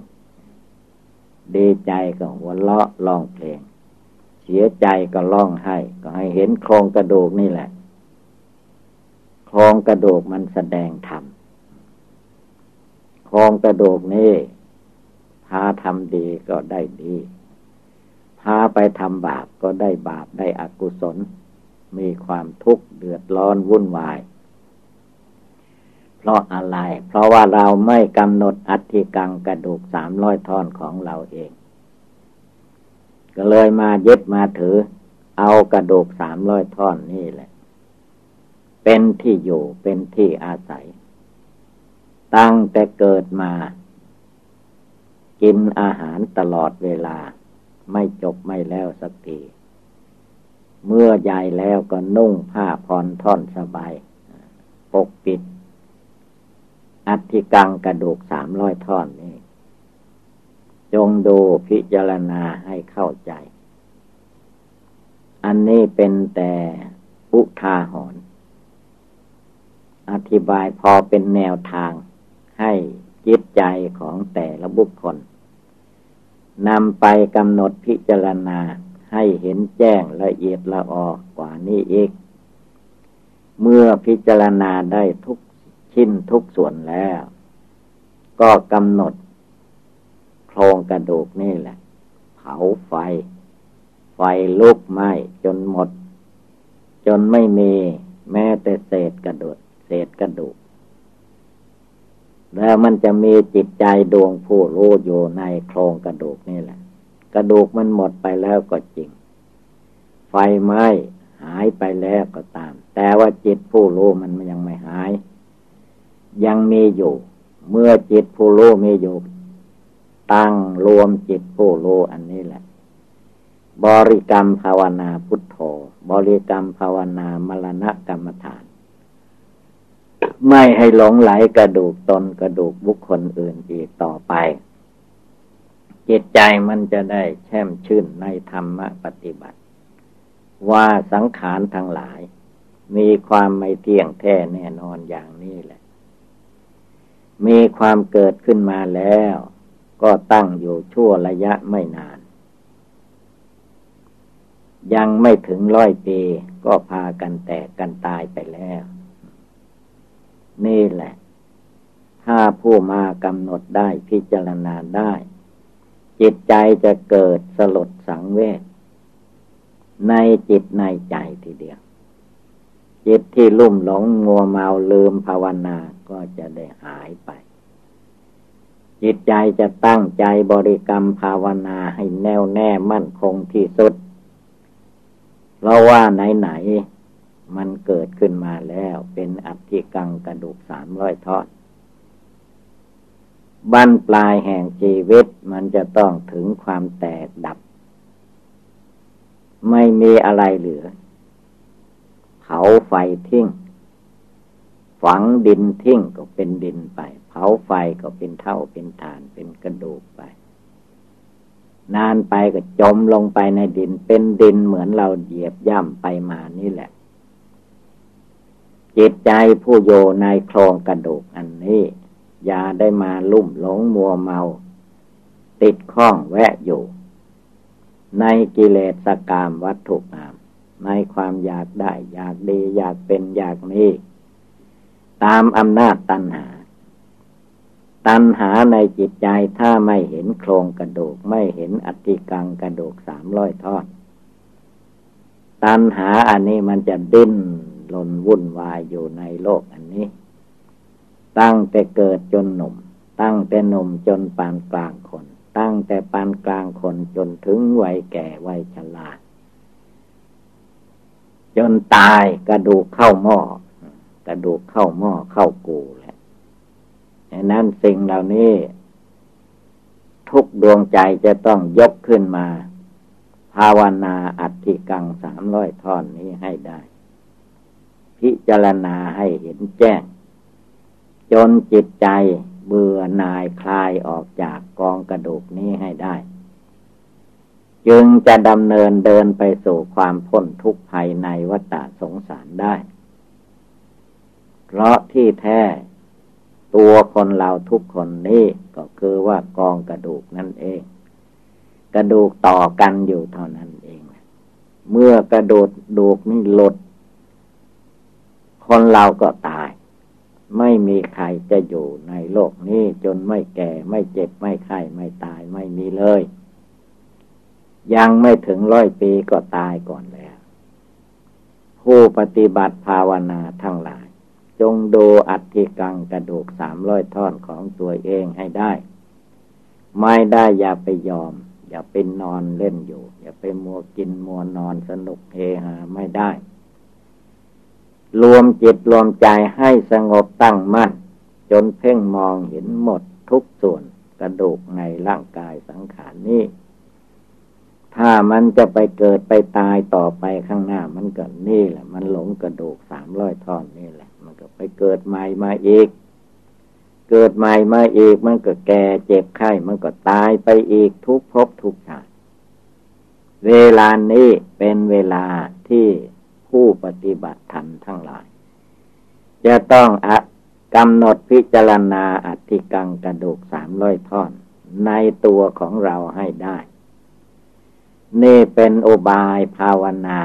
Speaker 1: ดีใจก็หัวเราะร้องเพลง สียใจก็ร้องไห้ก็ให้เห็นโครงกระดูกนี่แหละโครงกระดูกมันแสดงธรรมโครงกระดูกนี่พาทำดีก็ได้ดีพาไปทำบาปก็ได้บาปได้อกุศล มีความทุกข์เดือดร้อนวุ่นวาย เพราะอะไร เพราะว่าเราไม่กำหนดอัฐิกังกระดูกสามร้อยท่อนของเราเอง ก็เลยมายึดมาถือ เอากระดูกสามร้อยท่อนนี่แหละ เป็นที่อยู่เป็นที่อาศัย ตั้งแต่เกิดมา กินอาหารตลอดเวลา ไม่จบไม่แล้วสักทีเมื่อใหญ่แล้วก็นุ่งผ้าพรท่อนสบายปกปิด อัฐิกังกระดูกสามร้อยท่อนนี้ จงดูพิจารณาให้เข้าใจ อันนี้เป็นแต่อุทาหรณ์อธิบายพอเป็นแนวทางให้จิตใจของแต่ละบุคคลนำไปกำหนดพิจารณาให้เห็นแจ้งละเอียดละออกว่านี้อีก เมื่อพิจารณาได้ทุกชิ้นทุกส่วนแล้ว ก็กำหนด โครงกระดูกนี่แหละ เผาไฟ ไฟลุกไหม้จนหมด จนไม่มีแม้แต่เศษกระดูกเศษกระดูก แล้วมันจะมีจิตใจดวงผู้รู้อยู่ในโครงกระดูกนี่แหละ กระดูกมันหมดไปแล้วก็จริง ไฟไหม้หายไปแล้วก็ตาม แต่ว่าจิตผู้รู้มันยังไม่หาย ยังมีอยู่ เมื่อจิตผู้รู้มีอยู่ ตั้งรวมจิตผู้รู้อันนี้แหละ บริกรรมภาวนาพุทโธ บริกรรมภาวนามรณะกรรมฐาน ไม่ให้หลงไหลกระดูกตนกระดูกบุคคลอื่นอีกต่อไป จิตใจมันจะได้แช่มชื่นในธรรมปฏิบัติ ว่าสังขารทั้งหลาย มีความไม่เที่ยงแท้แน่นอนอย่างนี้แหละ มีความเกิดขึ้นมาแล้ว ก็ตั้งอยู่ชั่วระยะไม่นาน ยังไม่ถึงร้อยปี ก็พากันแตกกันตายไปแล้ว นี่แหละ ถ้าผู้มากำหนดได้พิจารณาได้ จิตใจจะเกิดสลดสังเวชในจิตในใจทีเดียวจิตที่ลุ่มหลงงัวเมาลืมภาวนาก็จะได้หายไป จิตใจจะตั้งใจบริกรรมภาวนาให้แน่วแน่มั่นคงที่สุด เพราะว่าไหนไหนมันเกิดขึ้นมาแล้วเป็นอัฐิกังกระดูกสามร้อยทอดบั้นปลายแห่งชีวิตมันจะต้องถึงความแตกดับ ไม่มีอะไรเหลือ เผาไฟทิ้ง ฝังดินทิ้งก็เป็นดินไปาไฟก็เป็นเท่าเป็นฐานเป็นกระดูกไป นานไปก็จมลงไปในดินเป็นดินเหมือนเราเหยียบย่ำไปมานี่แหละ จิตใจผู้โยในโครงกระดูกอันนี้อย่าได้มาลุ่มหลงมัวเมา ติดข้องแวะอยู่ ในกิเลสกามวัตถุงาม ในความอยากได้ อยากดี อยากเป็นอยากมีตามอำนาจตัณหา ตัณหาในจิตใจถ้าไม่เห็นโครงกระดูก ไม่เห็นอติกังกระดูกสามร้อยทอด ตัณหาอันนี้มันจะดิ้นลนวุ่นวายอยู่ในโลกอันนี้ ตั้งแต่เกิดจนหนุ่ม ตั้งแต่หนุ่มจนปานกลางคน ตั้งแต่ปานกลางคนจนถึงวัยแก่วัยชราจนตายกระดูกเข้าหม้อกระดูกเข้าหม้อเข้ากู ดังนั้นสิ่งเหล่านี้ ทุกดวงใจจะต้องยกขึ้นมา ภาวนาอัตถิกังสามร้อยท่อนนี้ให้ได้ พิจารณาให้เห็นแจ้ง จนจิตใจเบื่อหน่ายคลายออกจากกองกระดูกนี้ให้ได้ จึงจะดำเนินเดินไปสู่ความพ้นทุกข์ภายในวัฏสงสารได้ เพราะที่แท้ ตัวคนเราทุกคนนี้ก็คือว่ากองกระดูกนั่นเอง กระดูกต่อกันอยู่เท่านั้นเอง เมื่อกระดูกดูกนี่หลุด คนเราก็ตาย ไม่มีใครจะอยู่ในโลกนี้จนไม่แก่ไม่เจ็บไม่ไข้ไม่ตายไม่มีเลย ยังไม่ถึงร้อยปีก็ตายก่อนแล้ว ผู้ปฏิบัติภาวนาทั้งหลาย จงดูอัติกังกระดูกสามร้อยท่อนของตัวเองให้ได้ ไม่ได้อย่าไปยอม อย่าเป็นนอนเล่นอยู่ อย่าไปมัวกินมัวนอนสนุกเฮฮาไม่ได้ รวมจิตรวมใจให้สงบตั้งมั่น จนเพ่งมองเห็นหมดทุกส่วนกระดูกในร่างกายสังขารนี้ถ้ามันจะไปเกิดไปตายต่อไปข้างหน้า มันก็นี่แหละ มันหลงกระดูกสามร้อยท่อนนี่แหละ ไปเกิดใหม่มาอีก เกิดใหม่มาอีกมันก็แก่เจ็บไข้มันก็ตายไปอีกทุกภพทุกชาติเวลานี้เป็นเวลาที่ผู้ปฏิบัติธรรมทั้งหลาย จะต้องกำหนดพิจารณาอธิกังกระดูกสามร้อยท่อน ในตัวของเราให้ได้ นี่เป็นโอบายภาวนา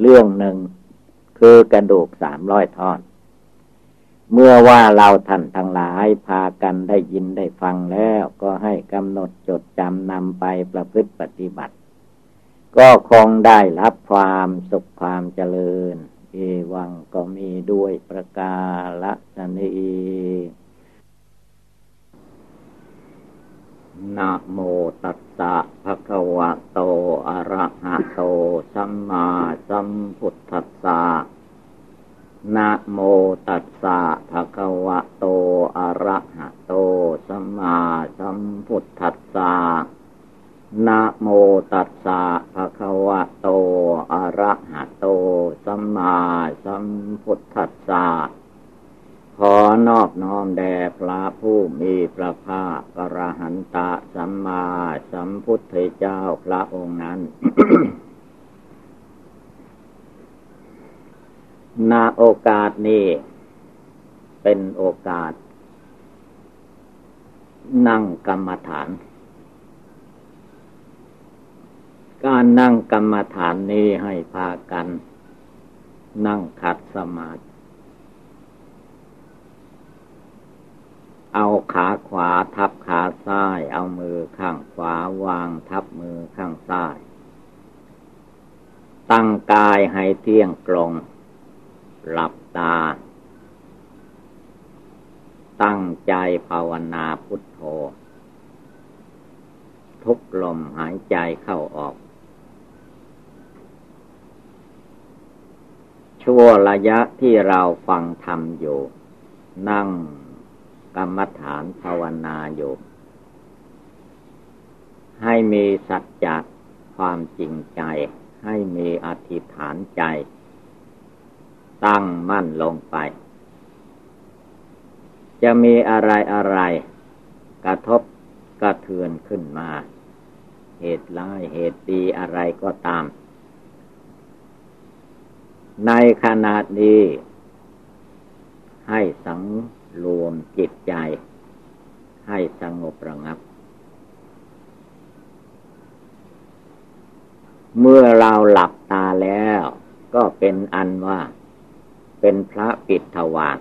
Speaker 1: เรื่องหนึ่งคือกระดูกสามร้อยท่อน เมื่อว่าเราท่านทั้งหลายพากันได้ยินได้ฟังแล้วก็ให้กำหนดจดจำนำไปประพฤติปฏิบัติ ก็คงได้รับความสุขความเจริญ เอวังก็มีด้วยประกาศนีนะโมตัสสะภะคะวะโต อะระหะโต สัมมาสัมพุทธัสสะ นะโมตัสสะภะคะวะโต อะระหะโต สัมมาสัมพุทธัสสะนะโมตัสสะภะคะวะโต อะระหะโต สัมมาสัมพุทธัสสะขอนอบน้อมแด่พระผู้มีพระภาคกระหันตะสัมมาสัมพุทธเจ้าพระองค์นั้น นาโอกาสนี้ เป็นโอกาส นั่งกรรมฐาน การนั่งกรรมฐานนี้ให้พากัน นั่งขัดสมาธิเอาขาขวาทับขาซ้าย เอามือข้างขวาวางทับมือข้างซ้าย ตั้งกายให้เที่ยงตรง หลับตา ตั้งใจภาวนาพุทโธ ทุกลมหายใจเข้าออก ชั่วระยะที่เราฟังธรรมอยู่ นั่งกรรมฐานภาวนาอยู่ ให้มีสัจจะความจริงใจ ให้มีอธิษฐานใจ ตั้งมั่นลงไป จะมีอะไรอะไร กระทบกระเทือนขึ้นมา เหตุร้ายเหตุดีอะไรก็ตาม ในขณะนี้ ให้สังรวมจิตใจ ให้สงบระงับ เมื่อเราหลับตาแล้ว ก็เป็นอันว่า เป็นพระปิดทวาร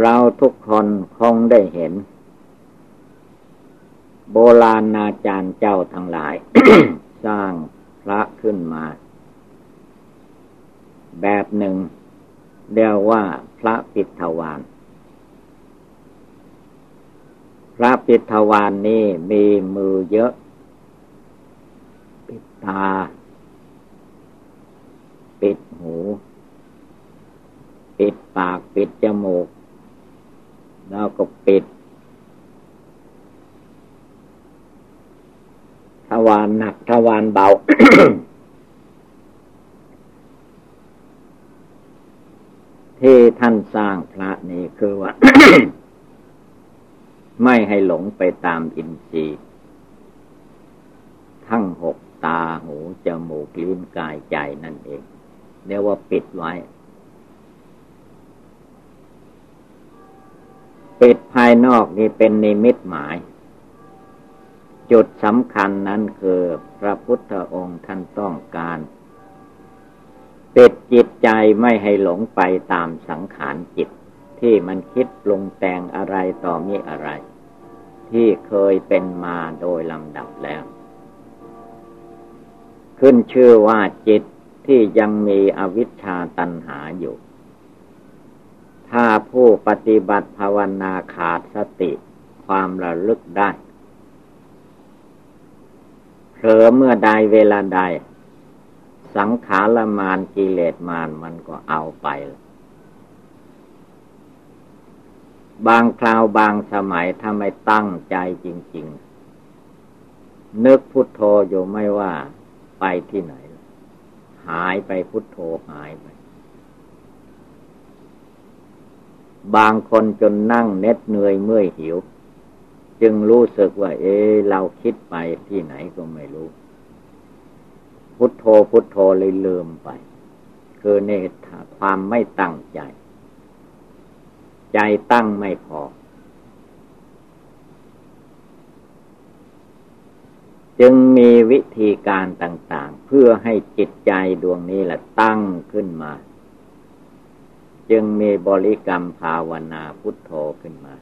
Speaker 1: เราทุกคนคงได้เห็น โบราณอาจารย์เจ้าทั้งหลาย สร้างพระขึ้นมา แบบหนึ่งเรียกว่าพระปิดทวารพระปิดทวารนนี้มีมือเยอะ ปิดตา ปิดหู ปิดปากปิดจมูก แล้วก็ปิดทวารหนักทวารเบา ที่ท่านสร้างพระนี้คือว่า ไม่ให้หลงไปตามอินทรีย์ทั้งหกตาหูจมูกลิ้นกายใจนั่นเอง เรียกว่าปิดไว้ ปิดภายนอกนี่เป็นนิมิตหมาย จุดสำคัญนั้นคือพระพุทธองค์ท่านต้องการปิดจิตใจไม่ให้หลงไปตามสังขารจิต ที่มันคิดปรุงแต่งอะไรต่อมีอะไร ที่เคยเป็นมาโดยลำดับแล้ว ขึ้นชื่อว่าจิต ที่ยังมีอวิชชาตันหาอยู่ ถ้าผู้ปฏิบัติภาวนาขาดสติความระลึกได้เผลอเมื่อใดเวลาใด สังขารมานกิเลสมานมันก็เอาไป บางคราวบางสมัยถ้าไม่ตั้งใจจริง ๆ นึกพุทโธอยู่ไม่ว่าไปที่ไหน หายไปพุทโธหายไป บางคนจนนั่งเน็ดเหนื่อยเมื่อยหิว จึงรู้สึกว่า เอเราคิดไปที่ไหนก็ไม่รู้ พุทโธพุทโธเลยลืมไป คือเนตความไม่ตั้งใจ ใจตั้งไม่พอ จึงมีวิธีการต่างๆ เพื่อให้จิตใจดวงนี้แหละตั้งขึ้นมา จึงมีบริกรรมภาวนาพุทโธขึ้นมา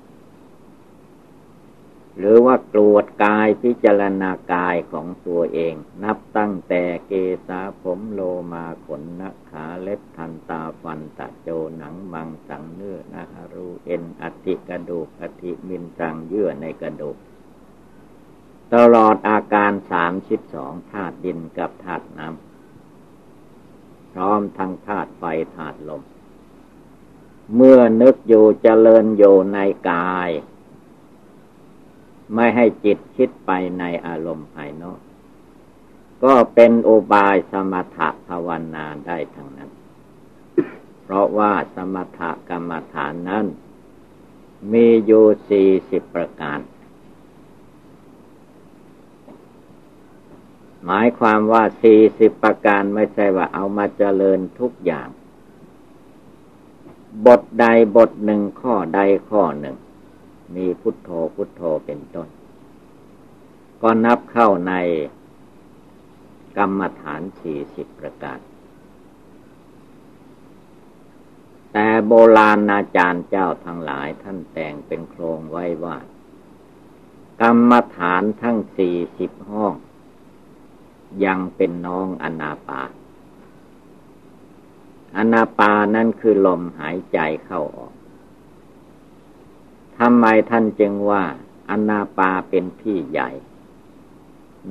Speaker 1: หรือว่ากรวดกายพิจารณากายของตัวเอง นับตั้งแต่เกสาผมโลมาขนนักขาเล็บทันตาฟันตะโจหนังมังสังเนื้อนาฮารูเอ็นอติกระดูกอติมินจังเยื่อในกระดูก ตลอดอาการสามสิบสองธาตุดินกับธาตุน้ำพร้อมทั้งธาตุไฟธาตุลม เมื่อนึกอยู่เจริญอยู่ในกาย ไม่ให้จิตคิดไปในอารมณ์ภายนอกก็เป็นอุบายสมถะภาวนาได้ทั้งนั้น เพราะว่าสมถกรรมฐานนั้น มีอยู่สี่สิบประการ หมายความว่าสี่สิบประการไม่ใช่ว่าเอามาเจริญทุกอย่าง บทใดบทหนึ่งข้อใดข้อหนึ่ง มีพุทโธพุทโธเป็นต้น ก็นับเข้าในกรรมฐานสี่สิบประการ แต่โบราณอาจารย์เจ้าทั้งหลายท่านแต่งเป็นโครงไว้ว่า กรรมฐานทั้งสี่สิบห้อง ยังเป็นน้องอนาปาอนาปานั้นคือลมหายใจเข้าออกทำไมท่านจึงว่าอนาปาเป็นพี่ใหญ่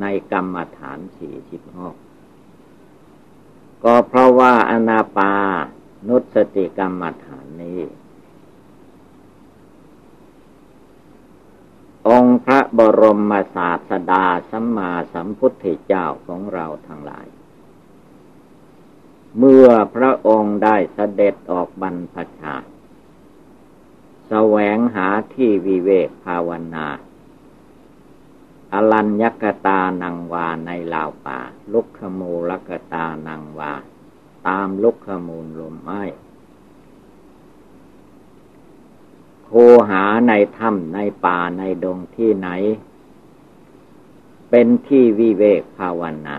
Speaker 1: ในกรรมฐานสี่สิบห้อก็เพราะว่าอนาปานุสติกรรมฐานนี้ องค์พระบรมศาสดาสัมมาสัมพุทธเจ้าของเราทั้งหลาย เมื่อพระองค์ได้เสด็จออกบรรพชาแสวงหาที่วิเวกภาวนา อลัญญกตานังวาในลาวป่า ลุกขมูลกตานังวา ตามลุกขมูลลมไม้ โคหาในถ้ำในป่าในดงที่ไหน เป็นที่วิเวกภาวนา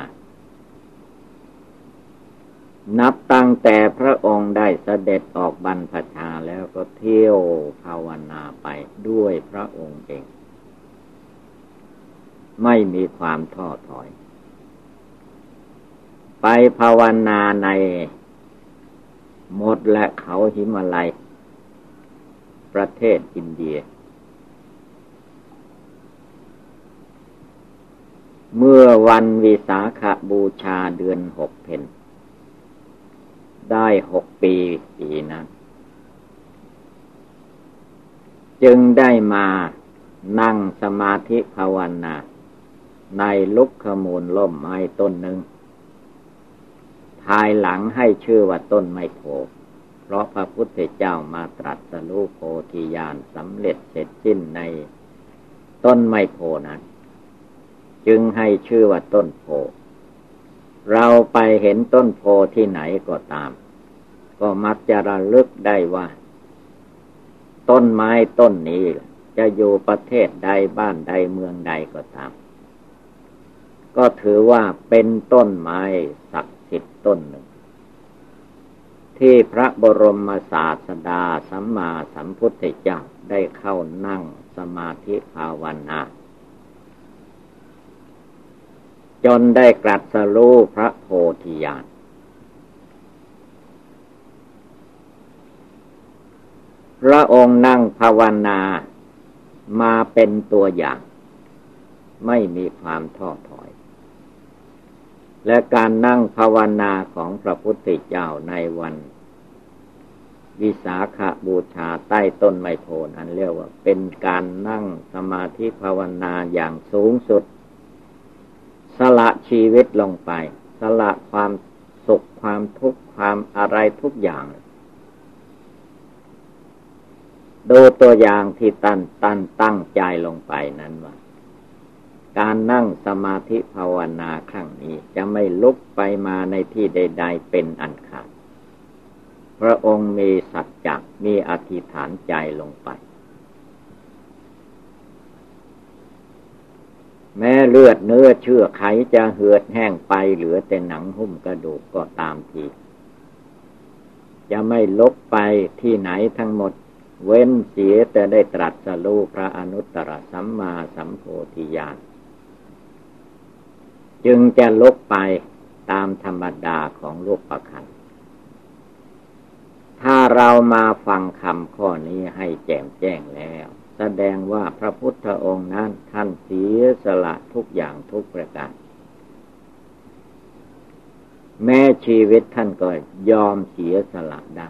Speaker 1: นับตั้งแต่พระองค์ได้เสด็จออกบรรพชาแล้วก็เที่ยวภาวนาไปด้วยพระองค์เอง ไม่มีความท้อถอย ไปภาวนาในหมดและเขาหิมาลัย ประเทศอินเดีย เมื่อวันวิสาขบูชาเดือนหกเพนได้หกปีปีนั้น จึงได้มานั่งสมาธิภาวนาในลุกขมูลล่มไม้ต้นหนึ่ง ภายหลังให้ชื่อว่าต้นไม้โพ เพราะพระพุทธเจ้ามาตรัสรู้โพธิญาณสำเร็จเสร็จสิ้นในต้นไม้โพนั้น จึงให้ชื่อว่าต้นโพ เราไปเห็นต้นโพที่ไหนก็ตาม ก็มักจะระลึกได้ว่า ต้นไม้ต้นนี้จะอยู่ประเทศใดบ้านใดเมืองใดก็ตาม ก็ถือว่าเป็นต้นไม้ศักดิ์สิทธิ์ต้นหนึ่ง ที่พระบรมศาสดาสัมมาสัมพุทธเจ้าได้เข้านั่งสมาธิภาวนาจนได้กรัสรู้พระโพธิญาณพระองค์นั่งภาวนามาเป็นตัวอย่าง ไม่มีความท้อถ และการนั่งภาวนาของพระพุทธเจ้าในวัน วิสาขาบูชาใต้ต้นไมโพนั้นเรียกว่า เป็นการนั่งสมาธิภาวนาอย่างสูงสุด สละชีวิตลงไป สละความสุขความทุกข์ความอะไรทุกอย่างดูตัวอย่างที่ตั้นตั้นตั้งใจลงไปนั้นว่า การนั่งสมาธิภาวนาครั้งนี้จะไม่ลุกไปมาในที่ใด ๆ เป็นอันขาด พระองค์มีสัจจะมีอธิษฐานใจลงไป แม้เลือดเนื้อเชื่อไขจะเหือดแห้งไปเหลือแต่หนังหุ้มกระดูกก็ตามทีจะไม่ลบไปที่ไหนทั้งหมด เว้นเสียแต่ได้ตรัสรู้พระอนุตตรสัมมาสัมโพธิญาณ จึงจะลุกไปตามธรรมดาของลูกประคัน ถ้าเรามาฟังคำข้อนี้ให้แจ่มแจ้งแล้ว แสดงว่าพระพุทธองค์นั้นท่านเสียสละทุกอย่างทุกประการ แม้ชีวิตท่านก็ยอมเสียสละได้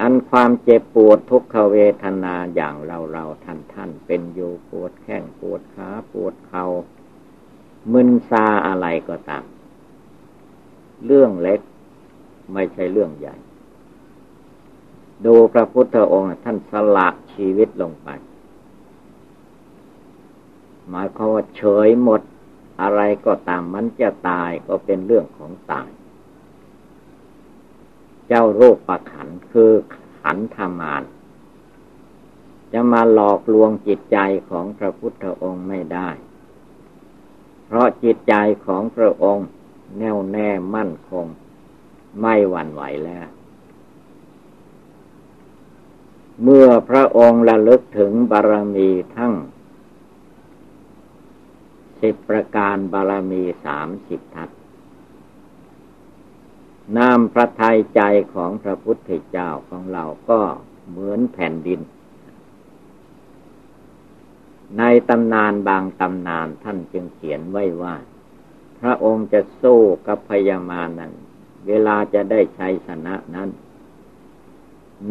Speaker 1: อันความเจ็บปวดทุกขเวทนาอย่างเราเราท่านท่านเป็นอยู่ปวดแข้งปวดขาปวดเขา่า มึนซาอะไรก็ตาม เรื่องเล็กไม่ใช่เรื่องใหญ่ ดูพระพุทธองค์ท่านสละชีวิตลงไป หมายความว่าเฉยหมดอะไรก็ตามมันจะตายก็เป็นเรื่องของตาย เจ้าโรคประขันคือขันธามาน จะมาหลอกลวงจิตใจของพระพุทธองค์ไม่ได้ เพราะจิตใจของพระองค์แน่วแน่มั่นคง ไม่หวั่นไหวแล้ว เมื่อพระองค์ระลึกถึงบารมีทั้งสิบประการบารมีสามสิบทัศนามพระทัยใจของพระพุทธเจ้าของเราก็เหมือนแผ่นดิน ในตำนานบางตำนานท่านจึงเขียนไว้ว่า พระองค์จะสู้กับพญามานั้น เวลาจะได้ชัยชนะนั้น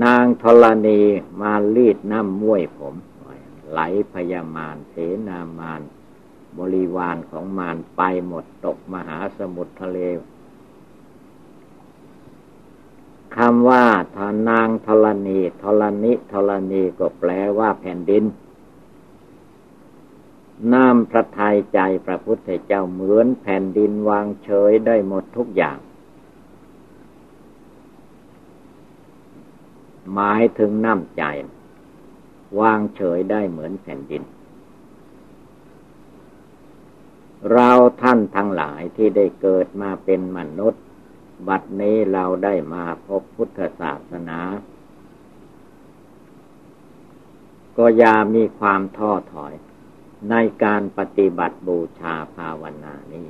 Speaker 1: นางธรณีมาลีดน้ำม้วยผม ไหลพยามารเสนามารบริวารของมารไปหมดตกมหาสมุทรทะเลคำว่าทานางธรณีธรณิธรณีก็แปลว่าแผ่นดิน น้ำพระทัยใจพระพุทธเจ้าเหมือนแผ่นดินวางเฉยได้หมดทุกอย่าง หมายถึงน้ำใจ วางเฉยได้เหมือนแผ่นดิน เราท่านทั้งหลายที่ได้เกิดมาเป็นมนุษย์ บัดนี้เราได้มาพบพุทธศาสนาก็อย่ามีความท้อถอย ในการปฏิบัติบูชาภาวนานี้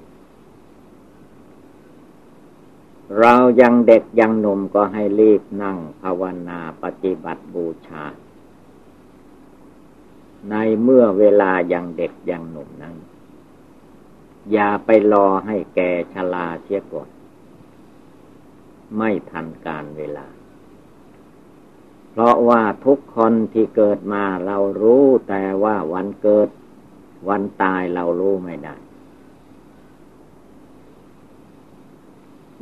Speaker 1: เรายังเด็กยังหนุ่มก็ให้รีบนั่งภาวนาปฏิบัติบูชา ในเมื่อเวลายังเด็กยังหนุ่มนั้น อย่าไปรอให้แก่ชราเสียก่อน ไม่ทันการเวลาเพราะว่าทุกคนที่เกิดมาเรารู้แต่ว่าวันเกิด วันตายเรารู้ไม่ได้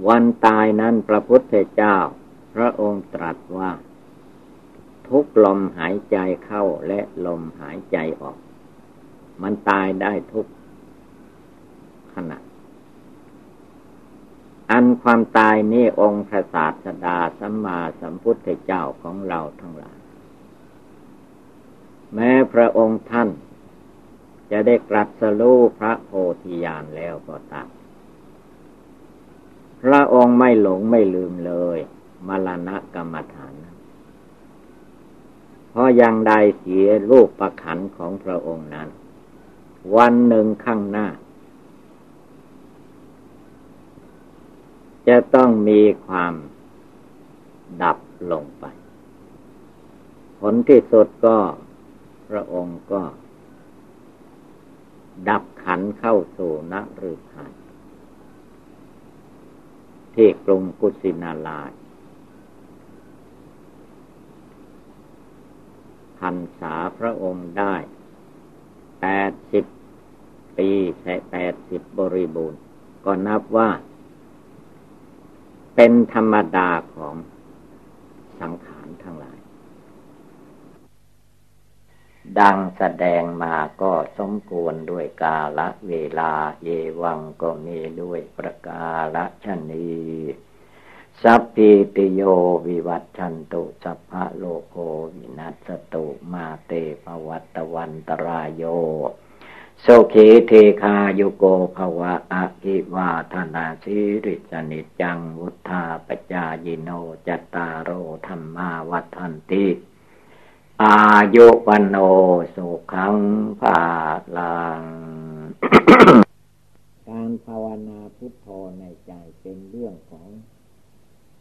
Speaker 1: วันตายนั้นพระพุทธเจ้า พระองค์ตรัสว่า ทุกลมหายใจเข้าและลมหายใจออก มันตายได้ทุกขณะอันความตายนี่องค์พระศาสดาสัมมาสัมพุทธเจ้าของเราทั้งหลาย แม้พระองค์ท่าน จะได้กรัสรู้พระโพธิญาณแล้วก็ตามพระองค์ไม่หลงไม่ลืมเลยมรณะกรรมฐาน เพราะยังใดเสียรูปประขันของพระองค์นั้น วันหนึ่งข้างหน้า จะต้องมีความดับลงไป ผลที่สุดก็พระองค์ก็ ดับขันเข้าสู่นฤหันที่กรุงกุสินาลาพันษาพระองค์ได้แปดสิบปีแค่แปดสิบบริบูรณ์ ก็นับว่า เป็นธรรมดาของสังขารทั้งหลาย ดังแสดงมาก็สมควรด้วยกาละเวลา เยวังก็มีด้วยประกาละชนีสัพพีติโยวิวัชชันตุสัพพะโรโค วินัสสะตุมาเต ภะวัตวันตะราโย สุขี ทีฆายุโก ภะวะอะภิวาทะนะสีลิสสะ นิจจังวุฑฒาปะจายิโน จัตตาโรธัมมาวัฑฒันติ อายุวัณโณ สุขัง พะลัง การภาวนาพุทโธในใจเป็นเรื่องของ